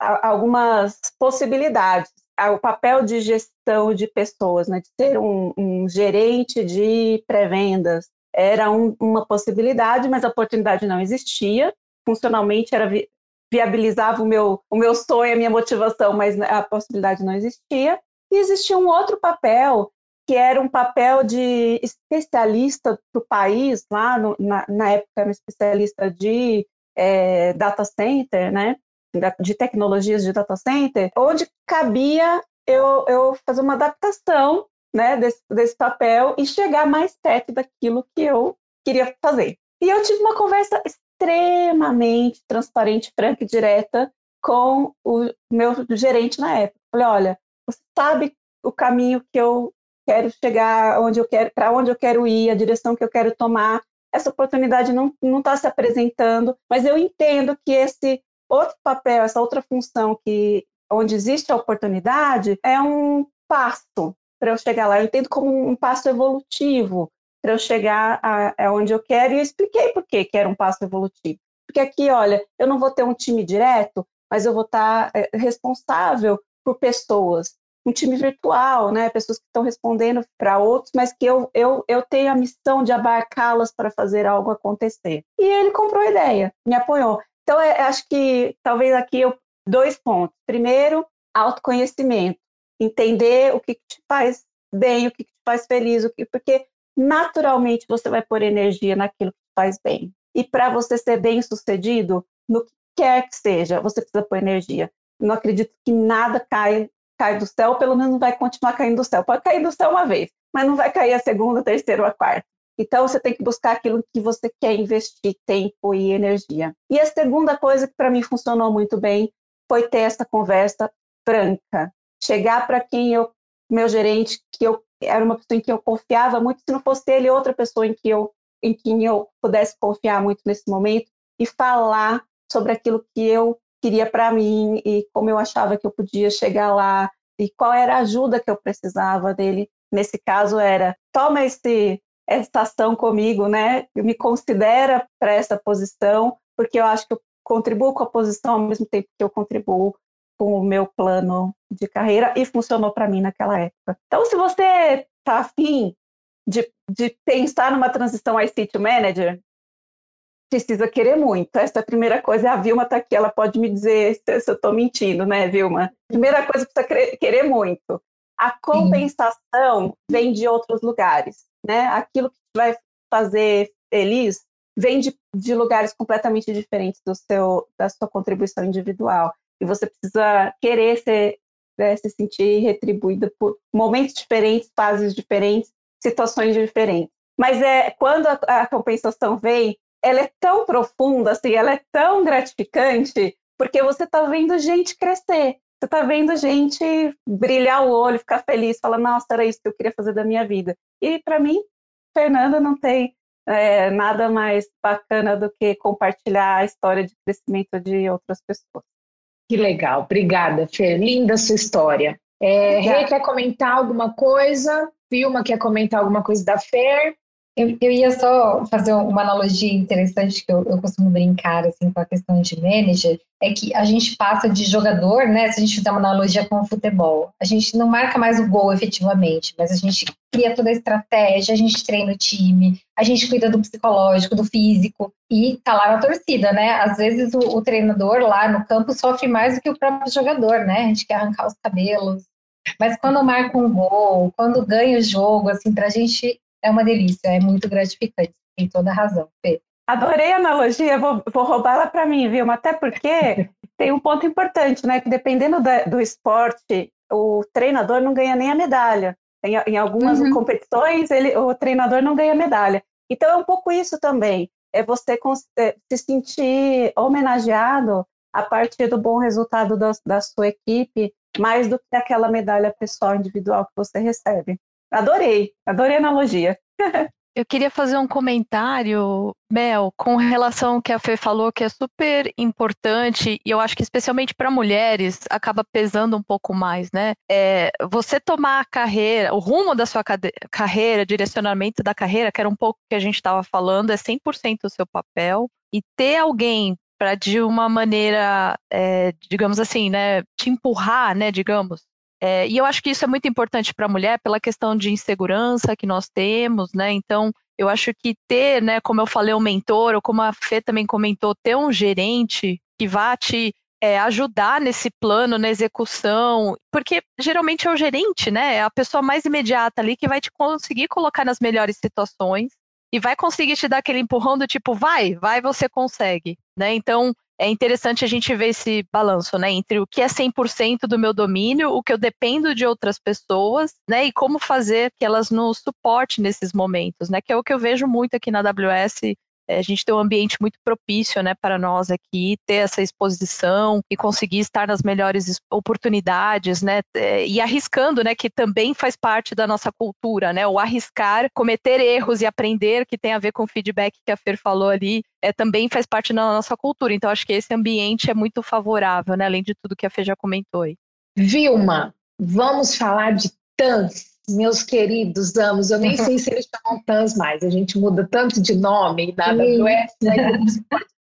algumas possibilidades. O papel de gestão de pessoas, né, de ser um, um gerente de pré-vendas, era um, uma possibilidade, mas a oportunidade não existia. Funcionalmente era vi, viabilizava o meu, o meu sonho, a minha motivação, mas a possibilidade não existia. E existia um outro papel que era um papel de especialista para o país, lá no, na, na, época era um especialista de é, data center, né, de tecnologias de data center, onde cabia eu, eu fazer uma adaptação né, desse, desse papel e chegar mais perto daquilo que eu queria fazer. E eu tive uma conversa extremamente transparente, franca e direta com o meu gerente na época. Falei, olha, você sabe o caminho que eu quero chegar, onde eu quero, para onde eu quero ir, a direção que eu quero tomar. Essa oportunidade não está se apresentando, mas eu entendo que esse outro papel, essa outra função que onde existe a oportunidade é um passo para eu chegar lá. Eu entendo como um passo evolutivo para eu chegar aonde eu quero. E eu expliquei por que era um passo evolutivo. Porque aqui, olha, eu não vou ter um time direto, mas eu vou estar tá, é, responsável por pessoas um time virtual, né? Pessoas que estão respondendo para outros, mas que eu, eu, eu tenho a missão de abarcá-las para fazer algo acontecer. E ele comprou a ideia, me apoiou. Então, é, acho que talvez aqui eu, dois pontos. Primeiro, autoconhecimento. Entender o que, que te faz bem, o que, que te faz feliz, o que, porque naturalmente você vai pôr energia naquilo que te faz bem. E para você ser bem sucedido, no que quer que seja, você precisa pôr energia. Não acredito que nada cai cai do céu, pelo menos vai continuar caindo do céu. Pode cair do céu uma vez, mas não vai cair a segunda, a terceira ou a quarta. Então você tem que buscar aquilo que você quer investir tempo e energia. E a segunda coisa que para mim funcionou muito bem foi ter essa conversa franca, chegar para quem eu, meu gerente, que eu era uma pessoa em que eu confiava muito, se não fosse ele, outra pessoa em que eu em quem eu pudesse confiar muito nesse momento e falar sobre aquilo que eu queria para mim e como eu achava que eu podia chegar lá e qual era a ajuda que eu precisava dele. Nesse caso era toma esse essa ação comigo, né? Me considera para essa posição, porque eu acho que eu contribuo com a posição ao mesmo tempo que eu contribuo com o meu plano de carreira e funcionou para mim naquela época. Então, se você está afim de, de pensar numa transição ICT Manager, precisa querer muito. Essa é a primeira coisa. A Vilma está aqui, ela pode me dizer se, se eu estou mentindo, né, Vilma? Primeira coisa, precisa querer muito. A compensação Sim. vem de outros lugares, né? Aquilo que vai fazer feliz vem de, de lugares completamente diferentes do seu, da sua contribuição individual. E você precisa querer ser, né, se sentir retribuída por momentos diferentes, fases diferentes, situações diferentes. Mas é quando a, a compensação vem, ela é tão profunda, assim, ela é tão gratificante, porque você está vendo gente crescer, você está vendo gente brilhar o olho, ficar feliz, falar, nossa, era isso que eu queria fazer da minha vida. E para mim, Fernanda não tem é, nada mais bacana do que compartilhar a história de crescimento de outras pessoas. Que legal, obrigada, Fer. Linda sua história. É, Rê quer comentar alguma coisa? Vilma quer comentar alguma coisa da Fer? Eu, eu ia só fazer uma analogia interessante que eu, eu costumo brincar assim, com a questão de manager, é que a gente passa de jogador, né? Se a gente fizer uma analogia com o futebol, a gente não marca mais o gol efetivamente, mas a gente cria toda a estratégia, a gente treina o time, a gente cuida do psicológico, do físico e tá lá na torcida, né? Às vezes o, o treinador lá no campo sofre mais do que o próprio jogador, né? A gente quer arrancar os cabelos, mas quando marca um gol, quando ganha o jogo, assim, pra gente é uma delícia, é muito gratificante, tem toda a razão, Pedro. Adorei a analogia, vou, vou roubar ela para mim, viu? Até porque tem um ponto importante, né? Que dependendo da, do esporte, o treinador não ganha nem a medalha. Em, em algumas uhum. competições, ele, o treinador não ganha medalha. Então é um pouco isso também. É você é, se sentir homenageado a partir do bom resultado da, da sua equipe, mais do que aquela medalha pessoal individual que você recebe. Adorei, adorei a analogia. Eu queria fazer um comentário, Mel, com relação ao que a Fê falou, que é super importante, e eu acho que especialmente para mulheres acaba pesando um pouco mais, né? É, você tomar a carreira, o rumo da sua carreira, direcionamento da carreira, que era um pouco que a gente estava falando, é 100% o seu papel, e ter alguém para de uma maneira, é, digamos assim, né, te empurrar, né, digamos, é, e eu acho que isso é muito importante para a mulher pela questão de insegurança que nós temos, né? Então, eu acho que ter, né, como eu falei, um mentor, ou como a Fê também comentou, ter um gerente que vá te é, ajudar nesse plano, na execução, porque geralmente é o gerente, né? É a pessoa mais imediata ali que vai te conseguir colocar nas melhores situações e vai conseguir te dar aquele empurrão do tipo, vai, vai, você consegue, né? Então, é interessante a gente ver esse balanço, né, entre o que é 100% do meu domínio, o que eu dependo de outras pessoas, né, e como fazer que elas nos suportem nesses momentos, né, que é o que eu vejo muito aqui na AWS a gente tem um ambiente muito propício né, para nós aqui, ter essa exposição e conseguir estar nas melhores oportunidades, né? É, e arriscando, né? Que também faz parte da nossa cultura, né? O arriscar, cometer erros e aprender, que tem a ver com o feedback que a Fer falou ali, é, também faz parte da nossa cultura. Então, acho que esse ambiente é muito favorável, né? Além de tudo que a Fer já comentou aí. Vilma, vamos falar de TANS meus queridos amos, eu nem sei se eles chamam TANS mais, a gente muda tanto de nome na AWS, né?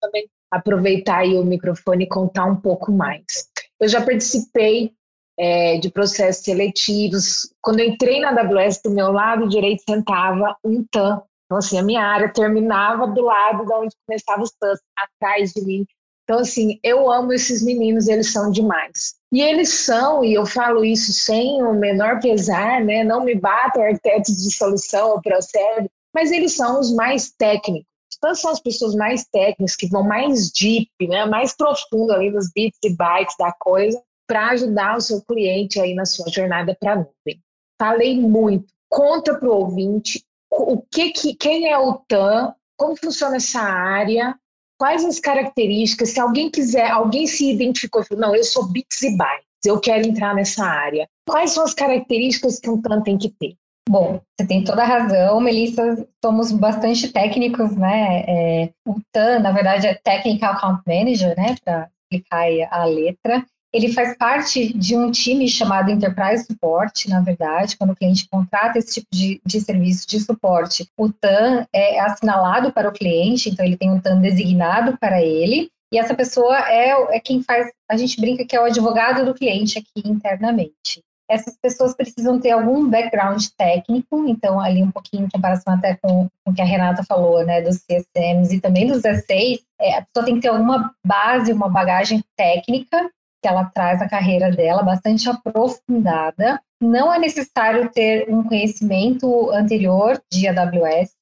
Também aproveitar aí o microfone e contar um pouco mais. Eu já participei é, de processos seletivos. Quando eu entrei na AWS, do meu lado direito sentava um TAN. Então, assim, a minha área terminava do lado de onde começava os TANs, atrás de mim. Então, assim, eu amo esses meninos, eles são demais. E eles são, e eu falo isso sem o menor pesar, né? Não me batam arquitetos de solução ou processo, mas eles são os mais técnicos. Então, são as pessoas mais técnicas, que vão mais deep, né? mais profundo ali nos bits e bytes da coisa, para ajudar o seu cliente aí na sua jornada para a nuvem. Falei muito. Conta para o ouvinte o que, que quem é o TAM, como funciona essa área, quais as características, se alguém quiser, alguém se identificou e falou, não, eu sou bits e bytes, eu quero entrar nessa área. Quais são as características que um TAM tem que ter? Bom, você tem toda a razão, Melissa, somos bastante técnicos, né? É, o TAM, na verdade, é Technical Account Manager, né? Para explicar a letra. Ele faz parte de um time chamado Enterprise Support, na verdade, quando o cliente contrata esse tipo de, de serviço de suporte. O TAM é assinalado para o cliente, então ele tem um TAM designado para ele, e essa pessoa é, é quem faz, a gente brinca que é o advogado do cliente aqui internamente. Essas pessoas precisam ter algum background técnico, então ali um pouquinho em comparação até com, com o que a Renata falou, né, dos CSMs e também dos E6, é, a pessoa tem que ter alguma base, uma bagagem técnica que ela traz a carreira dela bastante aprofundada. Não é necessário ter um conhecimento anterior de AWS,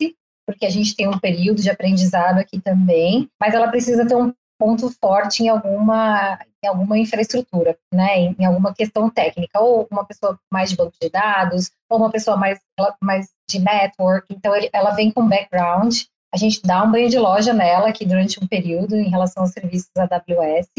porque a gente tem um período de aprendizado aqui também, mas ela precisa ter um ponto forte em alguma, em alguma infraestrutura, né, em, em alguma questão técnica, ou uma pessoa mais de banco de dados, ou uma pessoa mais, mais de network, então ele, ela vem com background, a gente dá um banho de loja nela aqui durante um período em relação aos serviços AWS,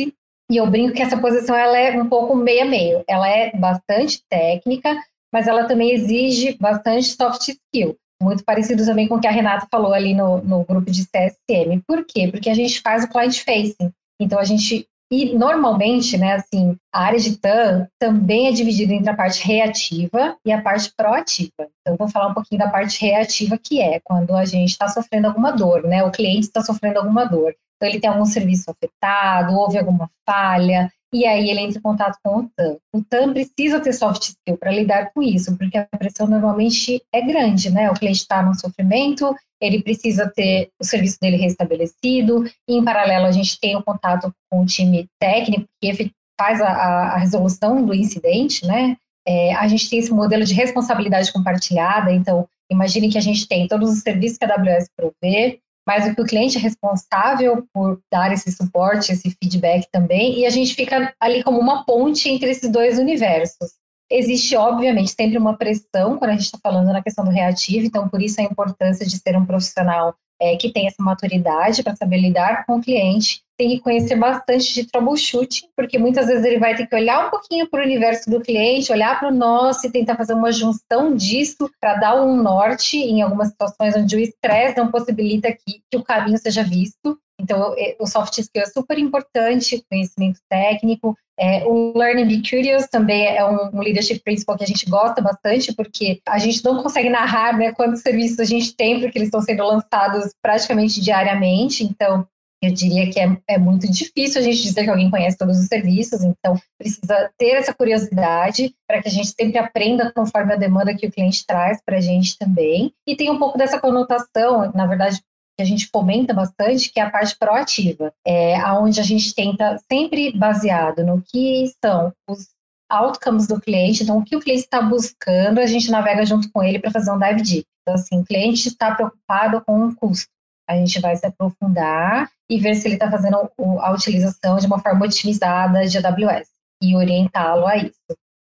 e eu brinco que essa posição ela é um pouco meia meio. Ela é bastante técnica, mas ela também exige bastante soft skill. Muito parecido também com o que a Renata falou ali no, no grupo de CSM. Por quê? Porque a gente faz o client facing. Então a gente e normalmente, né, assim, a área de TAM também é dividida entre a parte reativa e a parte proativa. Então, vou falar um pouquinho da parte reativa, que é quando a gente está sofrendo alguma dor, né? O cliente está sofrendo alguma dor. Então, ele tem algum serviço afetado, houve alguma falha, e aí ele entra em contato com o TAM. O TAM precisa ter soft skill para lidar com isso, porque a pressão normalmente é grande, né? O cliente está no sofrimento, ele precisa ter o serviço dele restabelecido, e em paralelo a gente tem o contato com o time técnico que faz a, a resolução do incidente, né? É, a gente tem esse modelo de responsabilidade compartilhada, então imagine que a gente tem todos os serviços que a AWS provê, mas o que o cliente é responsável por dar esse suporte, esse feedback também, e a gente fica ali como uma ponte entre esses dois universos. Existe, obviamente, sempre uma pressão quando a gente está falando na questão do reativo, então por isso a importância de ser um profissional é, que tem essa maturidade para saber lidar com o cliente, tem que conhecer bastante de troubleshooting, porque muitas vezes ele vai ter que olhar um pouquinho para o universo do cliente, olhar para o nosso e tentar fazer uma junção disso para dar um norte em algumas situações onde o estresse não possibilita que, que o caminho seja visto. Então, o soft skill é super importante, conhecimento técnico. É, o Learn Be Curious também é um, um, leadership principle que a gente gosta bastante, porque a gente não consegue narrar né, quantos serviços a gente tem, porque eles estão sendo lançados praticamente diariamente. Então, eu diria que é, é, muito difícil a gente dizer que alguém conhece todos os serviços, então precisa ter essa curiosidade para que a gente sempre aprenda conforme a demanda que o cliente traz para a gente também. E tem um pouco dessa conotação, na verdade, que a gente fomenta bastante, que é a parte proativa, é, onde a gente tenta sempre baseado no que são os outcomes do cliente, então o que o cliente está buscando, a gente navega junto com ele para fazer um dive deep. Então, assim, o cliente está preocupado com o custo. A gente vai se aprofundar e ver se ele está fazendo a utilização de uma forma otimizada de AWS e orientá-lo a isso.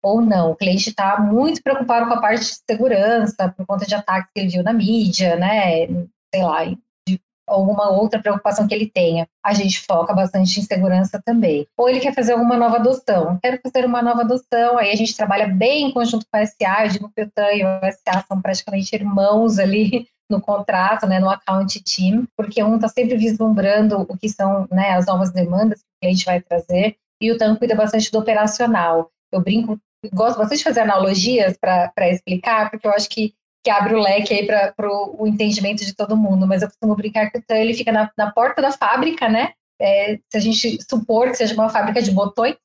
Ou não, o cliente está muito preocupado com a parte de segurança por conta de ataques que ele viu na mídia, né? Sei lá, alguma outra preocupação que ele tenha. A gente foca bastante em segurança também. Ou ele quer fazer alguma nova adoção. Quero fazer uma nova adoção, aí a gente trabalha bem em conjunto com a SA, eu digo que o TAN e o SA são praticamente irmãos ali no contrato, né, no account team, porque um está sempre vislumbrando o que são né, as novas demandas que o cliente vai trazer, e o TAN cuida bastante do operacional. Eu brinco, gosto bastante de fazer analogias para explicar, porque eu acho que que abre o leque aí para o entendimento de todo mundo, mas eu costumo brincar que ele fica na, na porta da fábrica, né? É, se a gente supor que seja uma fábrica de botões,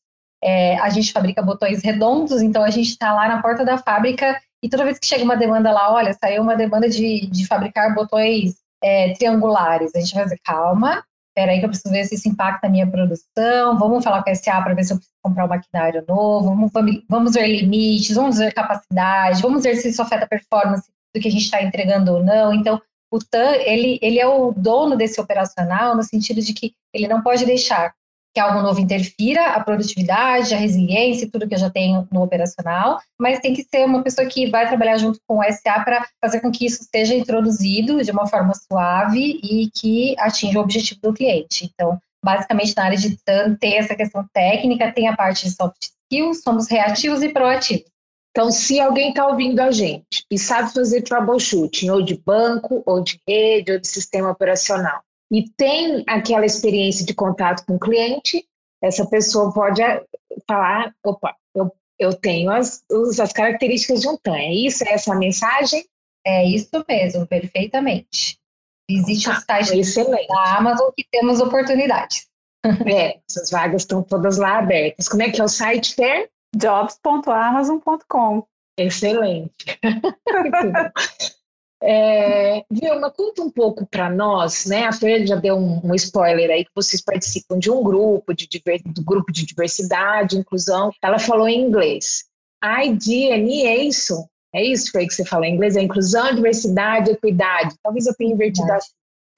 é, a gente fabrica botões redondos, então a gente está lá na porta da fábrica e toda vez que chega uma demanda lá, olha, saiu uma demanda de, de fabricar botões é, triangulares, a gente vai dizer, calma, peraí que eu preciso ver se isso impacta a minha produção, vamos falar com a SA para ver se eu preciso comprar um maquinário novo, vamos, vamos ver limites, vamos ver capacidade, vamos ver se isso afeta a performance do que a gente está entregando ou não. Então, o TAN, ele, ele é o dono desse operacional no sentido de que ele não pode deixar que algo novo interfira a produtividade, a resiliência, tudo que eu já tenho no operacional, mas tem que ser uma pessoa que vai trabalhar junto com o SA para fazer com que isso seja introduzido de uma forma suave e que atinja o objetivo do cliente. Então, basicamente, na área de TAN, tem essa questão técnica, tem a parte de soft skills, somos reativos e proativos. Então, se alguém está ouvindo a gente e sabe fazer troubleshooting, ou de banco, ou de rede, ou de sistema operacional, e tem aquela experiência de contato com o cliente, essa pessoa pode eh, falar, opa, eu, eu tenho as, as características de um TAM. É isso? É essa a mensagem? É isso mesmo, perfeitamente. Existe ah, o site excelente. da Amazon que temos oportunidades. É, essas vagas estão todas lá abertas. Como é que é o site, Fer? jobs.amazon.com. Excelente. É, Vilma, conta um pouco para nós, né? A Fer já deu um, um, spoiler aí que vocês participam de um grupo de do grupo de diversidade, inclusão. Ela falou em inglês. IDNE é isso? É isso Fer, que você falou em inglês? É inclusão, diversidade, equidade. Talvez eu tenha invertido é.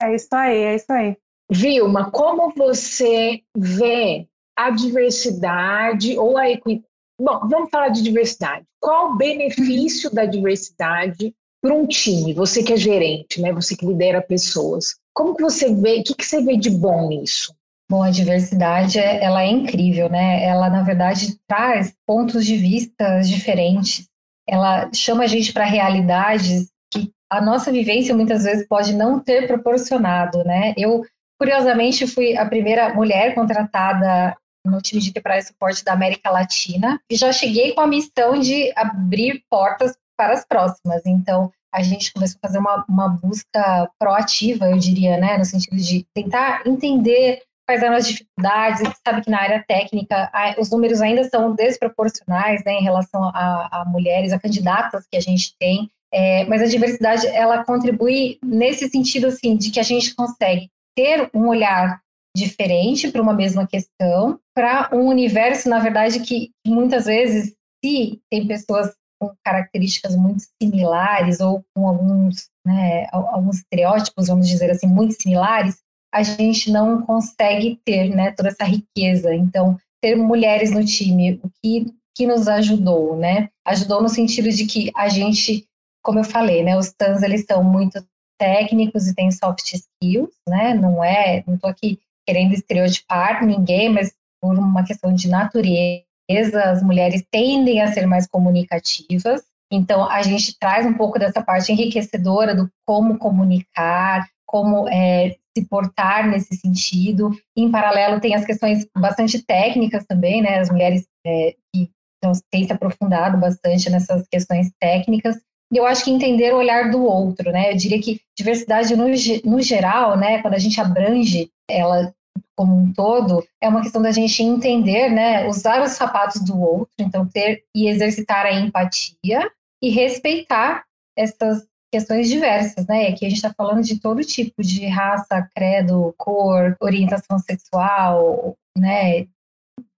É isso aí, é isso aí. Vilma, como você vê a diversidade ou a equidade? Bom, vamos falar de diversidade. Qual o benefício da diversidade para um time, você que é gerente, né, você que lidera pessoas, como que você vê, o que, que você vê de bom nisso? Bom, a diversidade, ela é incrível, né? Ela, na verdade, traz pontos de vista diferentes. Ela chama a gente para realidades que a nossa vivência muitas vezes pode não ter proporcionado, né? Eu, curiosamente, fui a primeira mulher contratada no time de quebrar suporte da América Latina e já cheguei com a missão de abrir portas para as próximas. Então, a gente começou a fazer uma, uma busca proativa, eu diria, né, no sentido de tentar entender quais eram as dificuldades. A gente sabe que na área técnica os números ainda são desproporcionais né, em relação a, a mulheres, a candidatas que a gente tem. É, mas a diversidade ela contribui nesse sentido assim de que a gente consegue ter um olhar diferente para uma mesma questão, para um universo, na verdade, que muitas vezes, se tem pessoas com características muito similares ou com alguns, né, alguns estereótipos, vamos dizer assim, muito similares, a gente não consegue ter né, toda essa riqueza. Então, ter mulheres no time, o que, que nos ajudou, né? Ajudou no sentido de que a gente, como eu falei, né, os TANs eles são muito técnicos e têm soft skills, né? Não é, não estou aqui querendo estereotipar ninguém, mas por uma questão de natureza, as mulheres tendem a ser mais comunicativas. Então, a gente traz um pouco dessa parte enriquecedora do como comunicar, como é, se portar nesse sentido. Em paralelo, tem as questões bastante técnicas também, né? As mulheres é, que então, têm se aprofundado bastante nessas questões técnicas. E eu acho que entender o olhar do outro, né? Eu diria que diversidade no, no geral, né? Quando a gente abrange ela como um todo, é uma questão da gente entender, né? Usar os sapatos do outro, então ter e exercitar a empatia e respeitar essas questões diversas, né? Aqui a gente está falando de todo tipo de raça, credo, cor, orientação sexual, né?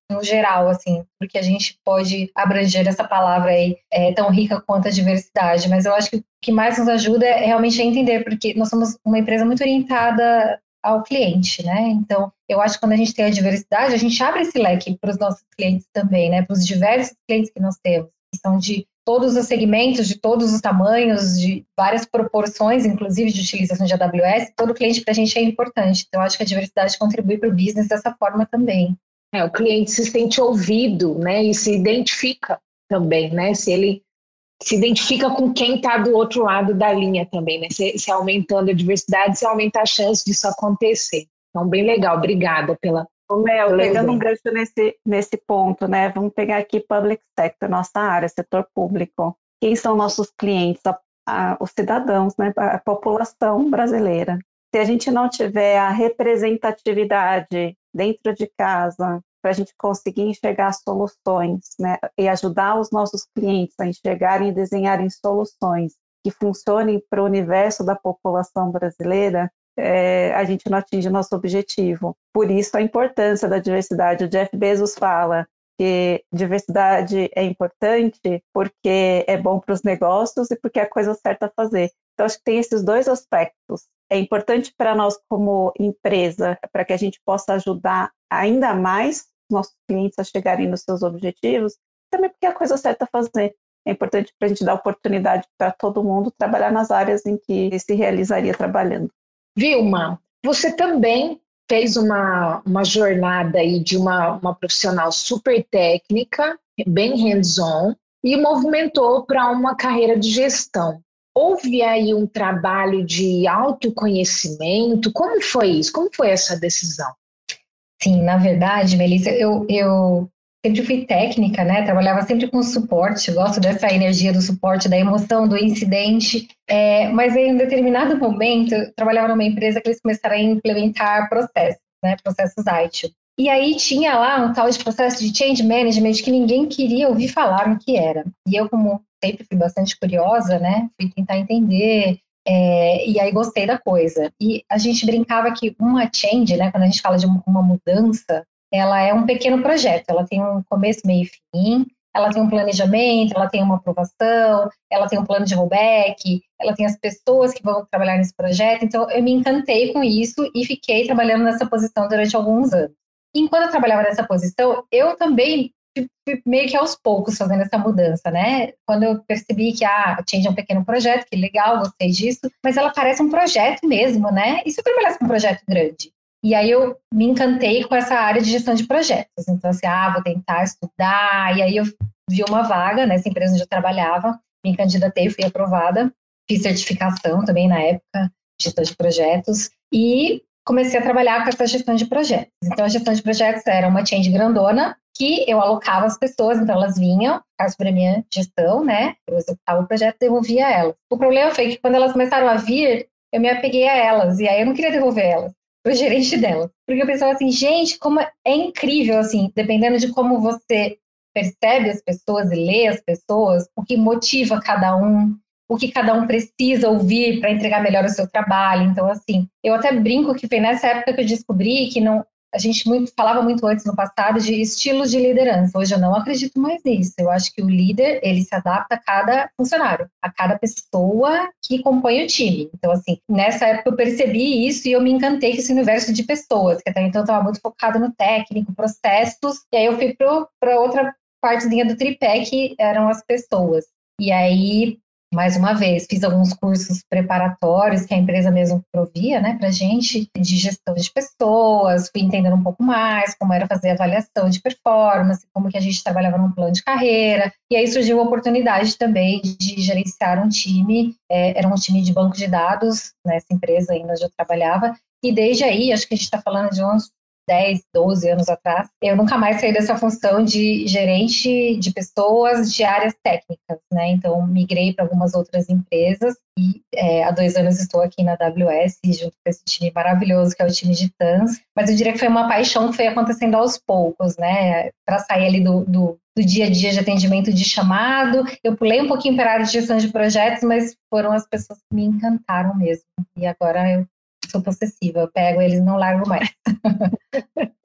No geral, assim, porque a gente pode abranger essa palavra aí é, tão rica quanto a diversidade, mas eu acho que o que mais nos ajuda é realmente a entender, porque nós somos uma empresa muito orientada ao cliente, né? Então, eu acho que quando a gente tem a diversidade, a gente abre esse leque para os nossos clientes também, né? Para os diversos clientes que nós temos, que são de todos os segmentos, de todos os tamanhos, de várias proporções, inclusive de utilização de AWS, todo cliente para a gente é importante. Então, acho que a diversidade contribui para o business dessa forma também. É, o cliente se sente ouvido, né, e se identifica também, né, se ele se identifica com quem está do outro lado da linha também, né, se, se aumentando a diversidade, se aumenta a chance disso acontecer. Então, bem legal, obrigada pela, Ô, Mel, pegando um gancho nesse, nesse ponto, né? Vamos pegar aqui public sector, nossa área, setor público. Quem são nossos clientes? A, a, os cidadãos, né? A população brasileira. Se a gente não tiver a representatividade dentro de casa, para a gente conseguir enxergar soluções, né? E ajudar os nossos clientes a enxergarem e desenharem soluções que funcionem para o universo da população brasileira, é, a gente não atinge nosso objetivo. Por isso a importância da diversidade. O Jeff Bezos fala que diversidade é importante porque é bom para os negócios e porque é a coisa certa a fazer. Então, acho que tem esses dois aspectos. É importante para nós, como empresa, para que a gente possa ajudar ainda mais nossos clientes a chegarem nos seus objetivos, também porque é a coisa certa a fazer. É importante para a gente dar oportunidade para todo mundo trabalhar nas áreas em que se realizaria trabalhando. Vilma, você também fez uma, uma jornada aí de uma, uma profissional super técnica, bem hands-on, e movimentou para uma carreira de gestão. Houve aí um trabalho de autoconhecimento? Como foi isso? Como foi essa decisão? Sim, na verdade, Melissa, eu, eu sempre fui técnica, né? Trabalhava sempre com suporte, gosto dessa energia do suporte, da emoção, do incidente. É, mas em um determinado momento, eu trabalhava numa empresa que eles começaram a implementar processos, né? Processos IT. E aí tinha lá um tal de processo de change management que ninguém queria ouvir falar no que era. E eu, como sempre fui bastante curiosa, né? Fui tentar entender. É, e aí gostei da coisa. E a gente brincava que uma change, né? Quando a gente fala de uma mudança, ela é um pequeno projeto, ela tem um começo, meio e fim, ela tem um planejamento, ela tem uma aprovação, ela tem um plano de rollback, ela tem as pessoas que vão trabalhar nesse projeto. Então, eu me encantei com isso e fiquei trabalhando nessa posição durante alguns anos. Enquanto eu trabalhava nessa posição, eu também meio que aos poucos fazendo essa mudança, né? Quando eu percebi que ah, a Change é um pequeno projeto, que legal, gostei disso, mas ela parece um projeto mesmo, né? E se eu trabalhasse com um projeto grande? E aí eu me encantei com essa área de gestão de projetos. Então, assim, ah, vou tentar estudar. E aí eu vi uma vaga nessa empresa onde eu trabalhava, me candidatei, fui aprovada, fiz certificação também na época, gestão de projetos, e comecei a trabalhar com essa gestão de projetos. Então, a gestão de projetos era uma change grandona, que eu alocava as pessoas, então elas vinham, sobre a minha gestão, né? Eu executava o projeto e devolvia elas. O problema foi que quando elas começaram a vir, eu me apeguei a elas, e aí eu não queria devolver elas o gerente dela. Porque eu pensava assim, gente, como é incrível, assim, dependendo de como você percebe as pessoas e lê as pessoas, o que motiva cada um, o que cada um precisa ouvir para entregar melhor o seu trabalho. Então, assim, eu até brinco que foi nessa época que eu descobri que não, a gente muito, falava muito antes no passado de estilos de liderança. Hoje eu não acredito mais nisso. Eu acho que o líder, ele se adapta a cada funcionário, a cada pessoa que compõe o time. Então, assim, nessa época eu percebi isso e eu me encantei com esse universo de pessoas, que até então estava muito focado no técnico, processos, e aí eu fui para outra partezinha do tripé, que eram as pessoas. E aí mais uma vez, fiz alguns cursos preparatórios que a empresa mesmo provia, né, para gente, de gestão de pessoas, fui entendendo um pouco mais como era fazer avaliação de performance, como que a gente trabalhava num plano de carreira, e aí surgiu a oportunidade também de gerenciar um time, é, era um time de banco de dados, nessa empresa ainda onde eu trabalhava, e desde aí, acho que a gente está falando de uns 10, 12 anos atrás, eu nunca mais saí dessa função de gerente de pessoas de áreas técnicas, né? Então, migrei para algumas outras empresas e é, há dois anos estou aqui na AWS junto com esse time maravilhoso que é o time de TANS. Mas eu diria que foi uma paixão que foi acontecendo aos poucos, né? Para sair ali do, do, do, dia a dia de atendimento de chamado. Eu pulei um pouquinho para a área de gestão de projetos, mas foram as pessoas que me encantaram mesmo. E agora eu sou possessiva, eu pego eles não largo mais.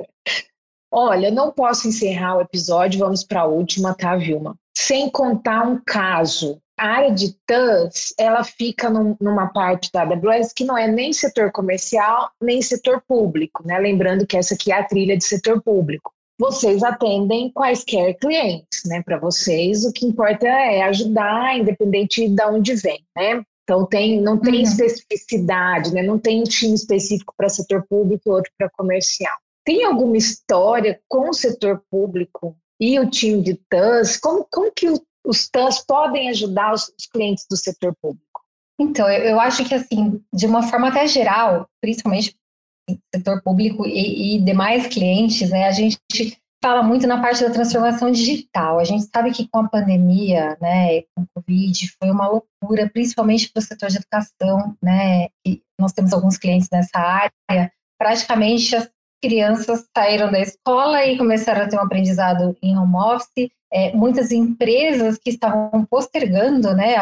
Olha, não posso encerrar o episódio, vamos para a última, tá, Vilma? Sem contar um caso. A área de TANS, ela fica num, numa parte da AWS que não é nem setor comercial, nem setor público, né? Lembrando que essa aqui é a trilha de setor público. Vocês atendem quaisquer clientes, né? Para vocês, o que importa é ajudar, independente de onde vem, né? Então tem, não tem uhum. especificidade, né? não tem um time específico para setor público e outro para comercial. Tem alguma história com o setor público e o time de TANS? Como, como que os TANS podem ajudar os, os clientes do setor público? Então, eu, eu, acho que assim, de uma forma até geral, principalmente setor público e, e demais clientes, né, a gente fala muito na parte da transformação digital. A gente sabe que com a pandemia, né, com o Covid, foi uma loucura, principalmente para o setor de educação, né, e nós temos alguns clientes nessa área. Praticamente as crianças saíram da escola e começaram a ter um aprendizado em home office, é, muitas empresas que estavam postergando, né,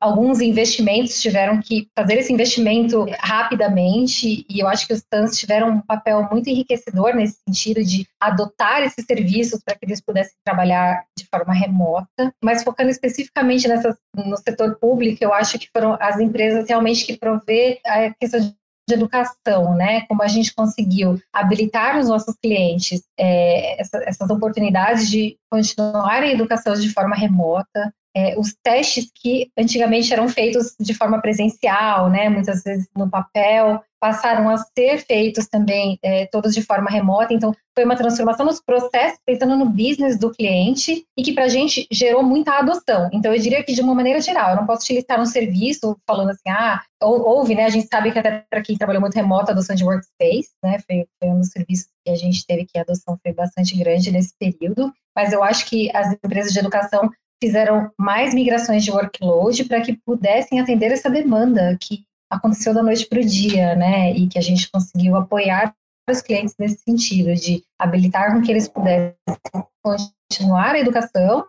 alguns investimentos tiveram que fazer esse investimento rapidamente e eu acho que os TANs tiveram um papel muito enriquecedor nesse sentido de adotar esses serviços para que eles pudessem trabalhar de forma remota, mas focando especificamente nessa, no setor público, eu acho que foram as empresas realmente que provê a questão de educação, né? Como a gente conseguiu habilitar os nossos clientes é, essa, essas oportunidades de continuar a educação de forma remota, é, os testes que antigamente eram feitos de forma presencial, né, muitas vezes no papel, passaram a ser feitos também é, todos de forma remota. Então, foi uma transformação nos processos, pensando no business do cliente e que para a gente gerou muita adoção. Então, eu diria que de uma maneira geral, eu não posso te listar um serviço falando assim, ah, houve, né? A gente sabe que até para quem trabalhou muito remoto, a adoção de workspace, né? Foi, foi um dos serviços que a gente teve que a adoção foi bastante grande nesse período. Mas eu acho que as empresas de educação fizeram mais migrações de workload para que pudessem atender essa demanda que aconteceu da noite para o dia, né? E que a gente conseguiu apoiar os clientes nesse sentido, de habilitar com que eles pudessem continuar a educação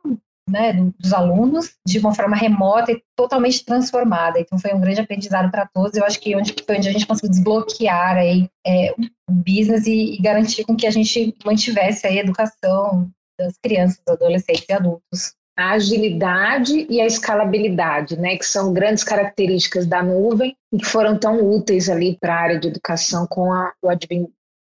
né, dos alunos de uma forma remota e totalmente transformada. Então foi um grande aprendizado para todos. Eu acho que onde, foi onde a gente conseguiu desbloquear aí, é, o business e, e, garantir com que a gente mantivesse a educação das crianças, adolescentes e adultos a agilidade e a escalabilidade, né, que são grandes características da nuvem e que foram tão úteis ali para a área de educação com a, o, advento,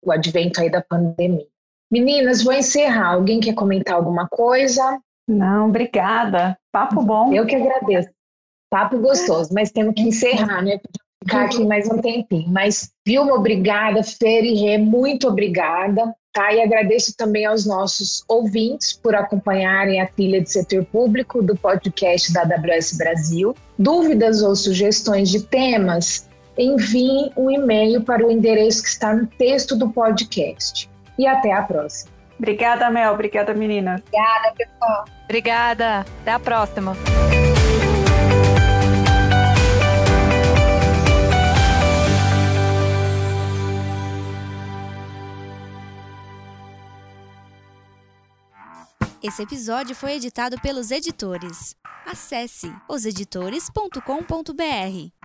o advento aí da pandemia. Meninas, vou encerrar. Alguém quer comentar alguma coisa? Não, obrigada. Papo bom. Eu que agradeço. Papo gostoso, mas temos que encerrar, né? Ficar aqui mais um tempinho. Mas, Vilma, obrigada. Fer e Rê, muito obrigada. Tá? E agradeço também aos nossos ouvintes por acompanharem a trilha de setor público do podcast da AWS Brasil. Dúvidas ou sugestões de temas? Enviem um e-mail para o endereço que está no texto do podcast. E até a próxima. Obrigada, Mel. Obrigada, menina. Obrigada, pessoal. Obrigada. Até a próxima. Esse episódio foi editado pelos editores. Acesse oseditores.com.br.